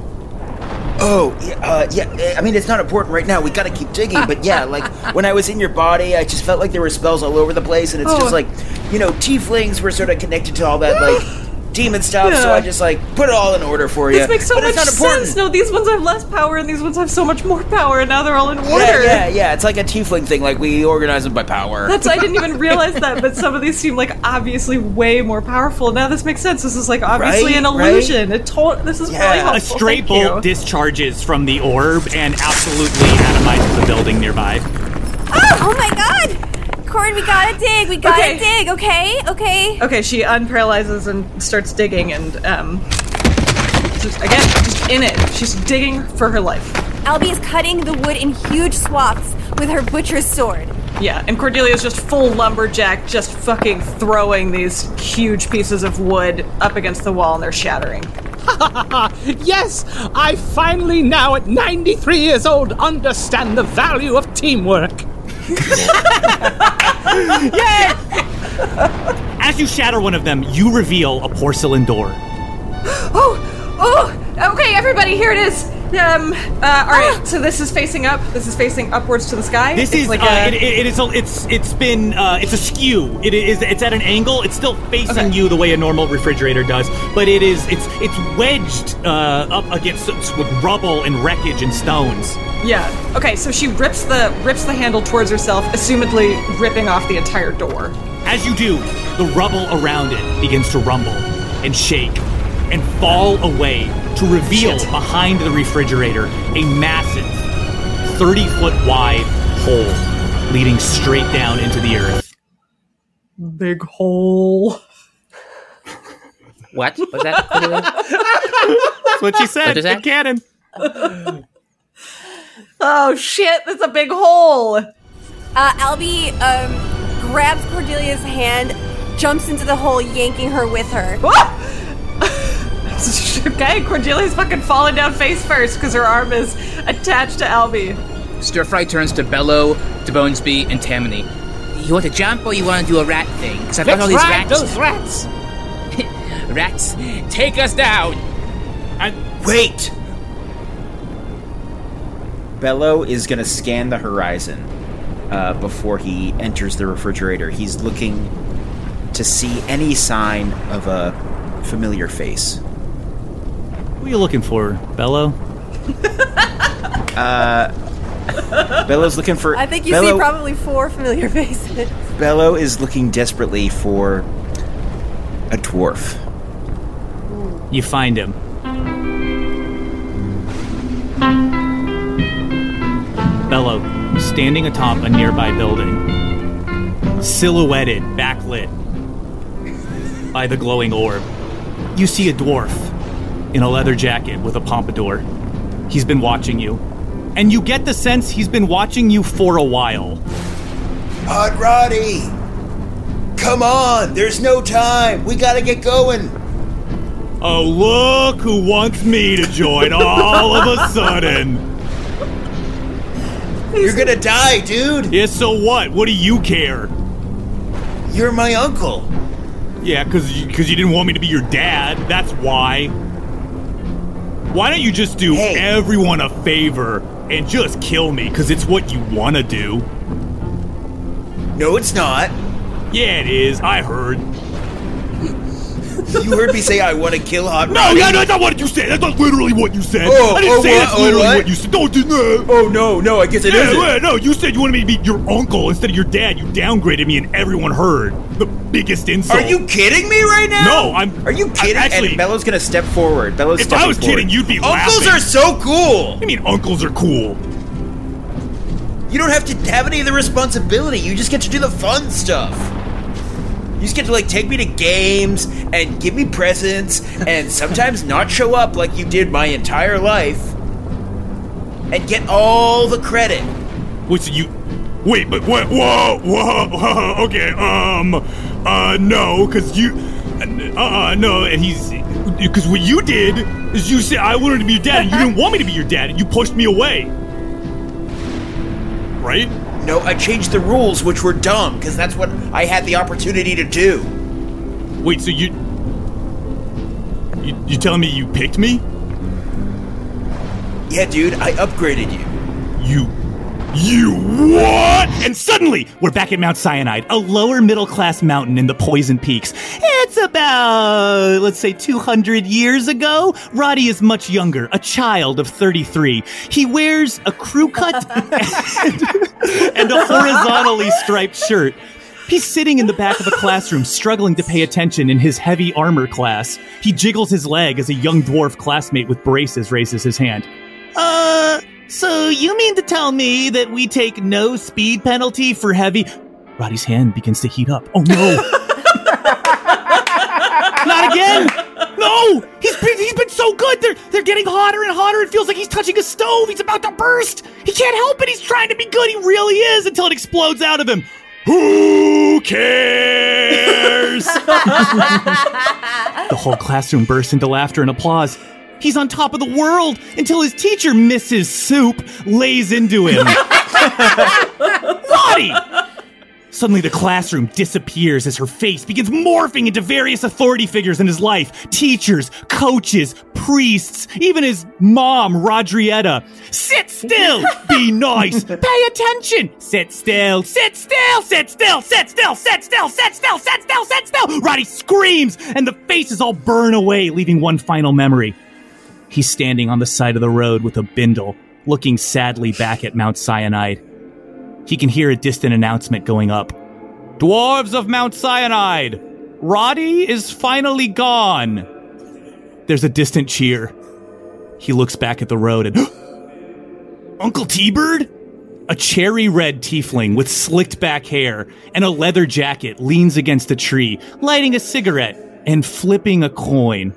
Oh, yeah, uh, yeah. I mean, it's not important right now. We gotta keep digging. But yeah, like when I was in your body, I just felt like there were spells all over the place, and it's Oh. just like, you know, tieflings were sort of connected to all that like demon stuff. So I just like put it all in order for you. This makes so but much it's important. sense. No, these ones have less power, and these ones have so much more power, and now they're all in order. Yeah, yeah, yeah. It's like a tiefling thing. Like we organize them by power. That's I didn't even realize that, but some of these seem like obviously way more powerful. Now this makes sense. This is like obviously Right, an right? illusion. It told this is really helpful. A stray Thank bolt you. discharges from the orb and absolutely atomizes the building nearby. Ah, oh my god! Cord, we gotta dig. We gotta Okay. dig. Okay, okay. Okay, she unparalyzes and starts digging, and um, just again, just in it. She's digging for her life. Albie is cutting the wood in huge swaths with her butcher's sword. Yeah, and Cordelia's just full lumberjack, just fucking throwing these huge pieces of wood up against the wall, and they're shattering. yes, I finally now at 93 years old understand the value of teamwork. Yay! As you shatter one of them, you reveal a porcelain door. Oh, oh, okay, everybody, here it is. Um, uh, all right, so this is facing up. This is facing upwards to the sky. This It's is like uh, a- it, it, it is a, it's it's been uh, it's askew. It is it's at an angle. It's still facing Okay. you the way a normal refrigerator does, but it is it's it's wedged uh, up against with rubble and wreckage and stones. Yeah. Okay, so she rips the rips the handle towards herself, assumedly ripping off the entire door. As you do, the rubble around it begins to rumble and shake and fall away to reveal behind the refrigerator a massive 30 foot wide hole leading straight down into the earth. Big hole. What was that? That's what she said. What is that? in canon. Oh shit, that's a big hole. Uh, Albie um, grabs Cordelia's hand, jumps into the hole, yanking her with her. okay, Cordelia's fucking falling down face first because her arm is attached to Albie. Stir Fry turns to Bello, to Bonesby, and Tammany. You want to jump or you want to do a rat thing? Because I've got all these rats. those rats. Rats, take us down. And Wait! Bello is gonna scan the horizon uh, before he enters the refrigerator. He's looking to see any sign of a familiar face. Who are you looking for, Bello? Uh, Bello's looking for. I think you Bello, see probably four familiar faces. Bello is looking desperately for a dwarf. You find him. Bello, standing atop a nearby building, silhouetted, backlit by the glowing orb. You see a dwarf in a leather jacket with a pompadour. He's been watching you. And you get the sense he's been watching you for a while. Hot Roddy! Come on! There's no time! We gotta get going! Oh, look who wants me to join all of a sudden. You're gonna die, dude! Yeah, so what? What do you care? You're my uncle. Yeah, because you, 'cause you didn't want me to be your dad. That's why. Why don't you just do everyone a favor and just kill me? Because it's what you want to do. No, it's not. Yeah, it is. I heard. You heard me say I want to kill Hot No, Roddy. yeah, that's not what you said. That's not literally what you said. Oh, I didn't oh, say what? that's Oh, literally what? you said. Don't do that. Oh no, no, I guess it yeah, isn't. yeah, no, you said you wanted me to be your uncle instead of your dad. You downgraded me, and everyone heard. The biggest insult. Are you kidding me right now? No, I'm. Are you kidding? Actually, and Bello's gonna step forward. Bello's if stepping I was forward. kidding, you'd be Uncles laughing. are so cool. I mean, uncles are cool. You don't have to have any of the responsibility. You just get to do the fun stuff. You just get to like take me to games and give me presents and sometimes not show up like you did my entire life and get all the credit. Wait, so you. Wait, but what? Whoa, whoa, whoa. Okay, um. Uh, no, because you. Uh, uh, no, and he's. Because what you did is you said I wanted to be your dad and you didn't want me to be your dad and you pushed me away. Right? No, I changed the rules, which were dumb, because that's what I had the opportunity to do. Wait, so you. You, you telling me you picked me? Yeah, dude, I upgraded you. You. You what? And suddenly, we're back at Mount Cyanide, a lower middle class mountain in the Poison Peaks. It's about, let's say, 200 years ago. Roddy is much younger, a child of 33. He wears a crew cut and, and a horizontally striped shirt. He's sitting in the back of a classroom, struggling to pay attention in his heavy armor class. He jiggles his leg as a young dwarf classmate with braces raises his hand. Uh, so you mean to tell me that we take no speed penalty for heavy. Roddy's hand begins to heat up. Oh no! Not again! No! He's been, he's been so good! They're, they're getting hotter and hotter. It feels like he's touching a stove. He's about to burst! He can't help it! He's trying to be good. He really is until it explodes out of him. Who cares? the whole classroom bursts into laughter and applause. He's on top of the world until his teacher, Mrs. Soup, lays into him. Roddy! Suddenly, the classroom disappears as her face begins morphing into various authority figures in his life teachers, coaches, priests, even his mom, Rodrietta. Sit still! Be nice! Pay attention! Sit still! Sit still! Sit still! Sit still! Sit still! Sit still! Sit still! Sit still! Roddy screams, and the faces all burn away, leaving one final memory. He's standing on the side of the road with a bindle, looking sadly back at Mount Cyanide. He can hear a distant announcement going up. Dwarves of Mount Cyanide! Roddy is finally gone! There's a distant cheer. He looks back at the road and. Uncle T Bird? A cherry red tiefling with slicked back hair and a leather jacket leans against a tree, lighting a cigarette and flipping a coin.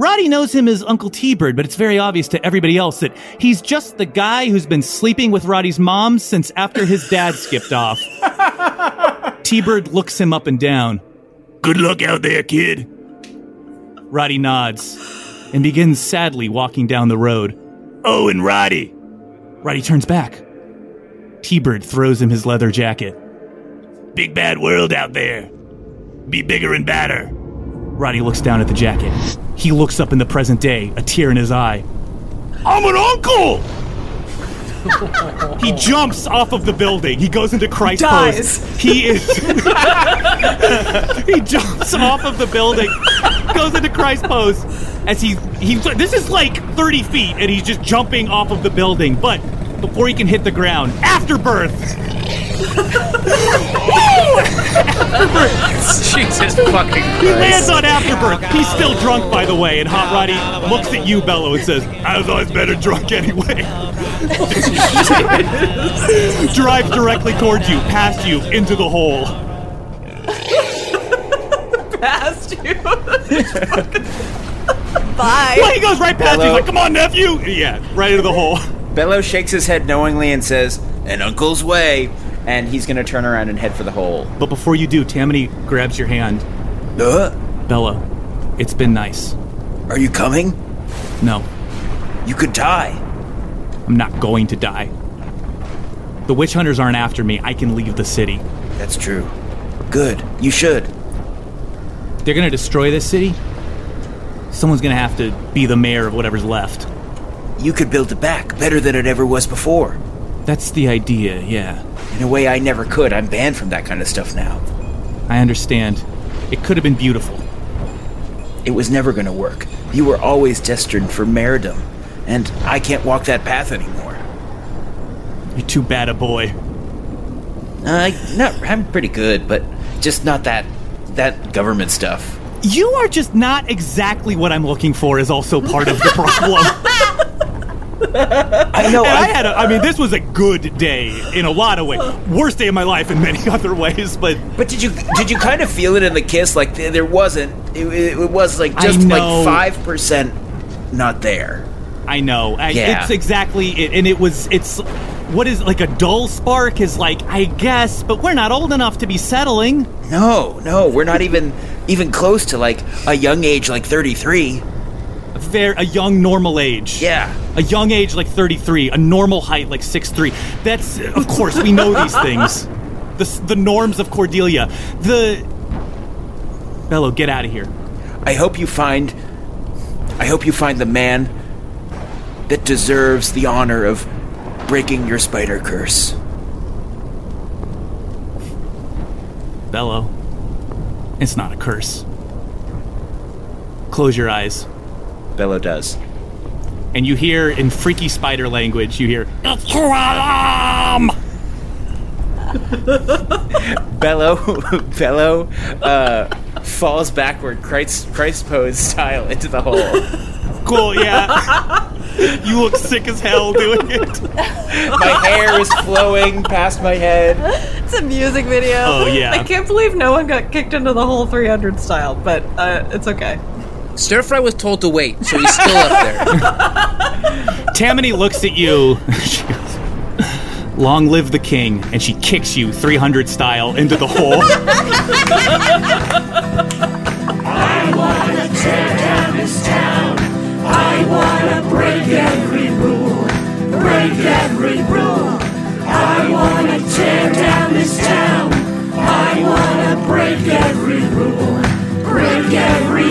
Roddy knows him as Uncle T Bird, but it's very obvious to everybody else that he's just the guy who's been sleeping with Roddy's mom since after his dad skipped off. T Bird looks him up and down. Good luck out there, kid. Roddy nods and begins sadly walking down the road. Oh, and Roddy! Roddy turns back. T Bird throws him his leather jacket. Big bad world out there. Be bigger and badder. Roddy looks down at the jacket. He looks up in the present day, a tear in his eye. I'm an uncle! he jumps off of the building. He goes into Christ Dies. pose. He is. he jumps off of the building, goes into Christ pose. As he he, this is like 30 feet, and he's just jumping off of the building. But before he can hit the ground, afterbirth. Jesus fucking Christ. He lands on Afterbirth. He's still drunk, by the way, and Hot Roddy looks at you, Bello, and says, I was always better drunk anyway. Drives directly towards you, past you, into the hole. Past you. Bye. Well, he goes right past you. He's like, come on, nephew. Yeah, right into the hole. Bello shakes his head knowingly and says, An uncle's way. And he's gonna turn around and head for the hole. But before you do, Tammany grabs your hand. Uh, Bella, it's been nice. are you coming? No, You could die. I'm not going to die. The witch hunters aren't after me. I can leave the city. That's true. Good. You should. They're gonna destroy this city. Someone's gonna have to be the mayor of whatever's left. You could build it back better than it ever was before. That's the idea, yeah. In a way I never could. I'm banned from that kind of stuff now. I understand. It could have been beautiful. It was never gonna work. You were always destined for mayordom, and I can't walk that path anymore. You're too bad a boy. Uh, I not I'm pretty good, but just not that that government stuff. You are just not exactly what I'm looking for, is also part of the problem. I know. I had. A, I mean, this was a good day in a lot of ways. Worst day of my life in many other ways, but But did you did you kind of feel it in the kiss? Like there wasn't. It, it, it was like just like five percent not there. I know. I, Yeah. It's exactly it, and it was. It's what is like a dull spark is like. I guess, but we're not old enough to be settling. No, no, we're not even even close to like a young age like thirty three. A fair, a young normal age. Yeah. A young age like 33, a normal height like 6'3. That's, of course, we know these things. The, the norms of Cordelia. The. Bello, get out of here. I hope you find. I hope you find the man that deserves the honor of breaking your spider curse. Bello, it's not a curse. Close your eyes. Bello does. And you hear in freaky spider language, you hear, It's Kualam! Bello, Bello, uh, falls backward, Christ, Christ pose style, into the hole. Cool, yeah. you look sick as hell doing it. my hair is flowing past my head. It's a music video. Oh, yeah. I can't believe no one got kicked into the hole 300 style, but uh, it's okay. Stir Fry was told to wait, so he's still up there. Tammany looks at you. she goes, Long live the king. And she kicks you 300 style into the hole. I wanna tear down this town. I wanna break every rule. Break every rule. I wanna tear down this town. I wanna break every rule. Break every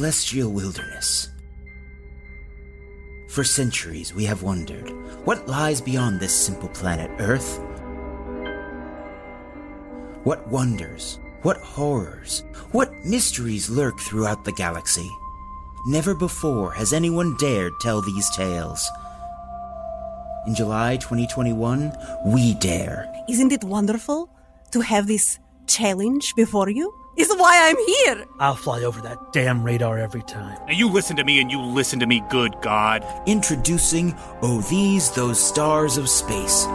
celestial wilderness. For centuries we have wondered what lies beyond this simple planet Earth? What wonders, what horrors, what mysteries lurk throughout the galaxy? Never before has anyone dared tell these tales. In July 2021, we dare. Isn't it wonderful to have this challenge before you? Is why I'm here. I'll fly over that damn radar every time. Now you listen to me and you listen to me, good God. Introducing Oh These Those Stars of Space.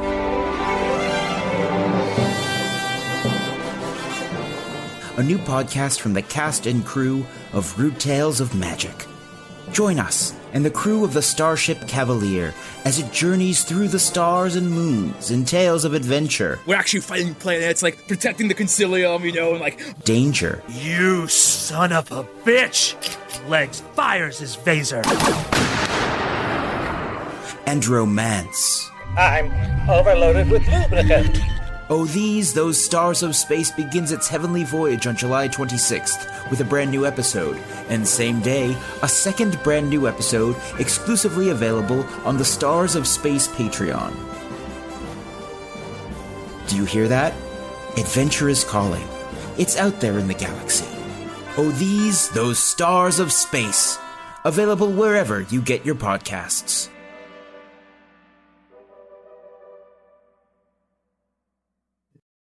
A new podcast from the cast and crew of Rude Tales of Magic. Join us and the crew of the Starship Cavalier as it journeys through the stars and moons in tales of adventure, We're actually fighting planets, like protecting the concilium, you know, and like danger, You son of a bitch! Legs fires his phaser. and romance. I'm overloaded with lubricant. Oh, These, Those Stars of Space begins its heavenly voyage on July 26th with a brand new episode, and same day, a second brand new episode exclusively available on the Stars of Space Patreon. Do you hear that? Adventure is calling. It's out there in the galaxy. Oh, These, Those Stars of Space. Available wherever you get your podcasts.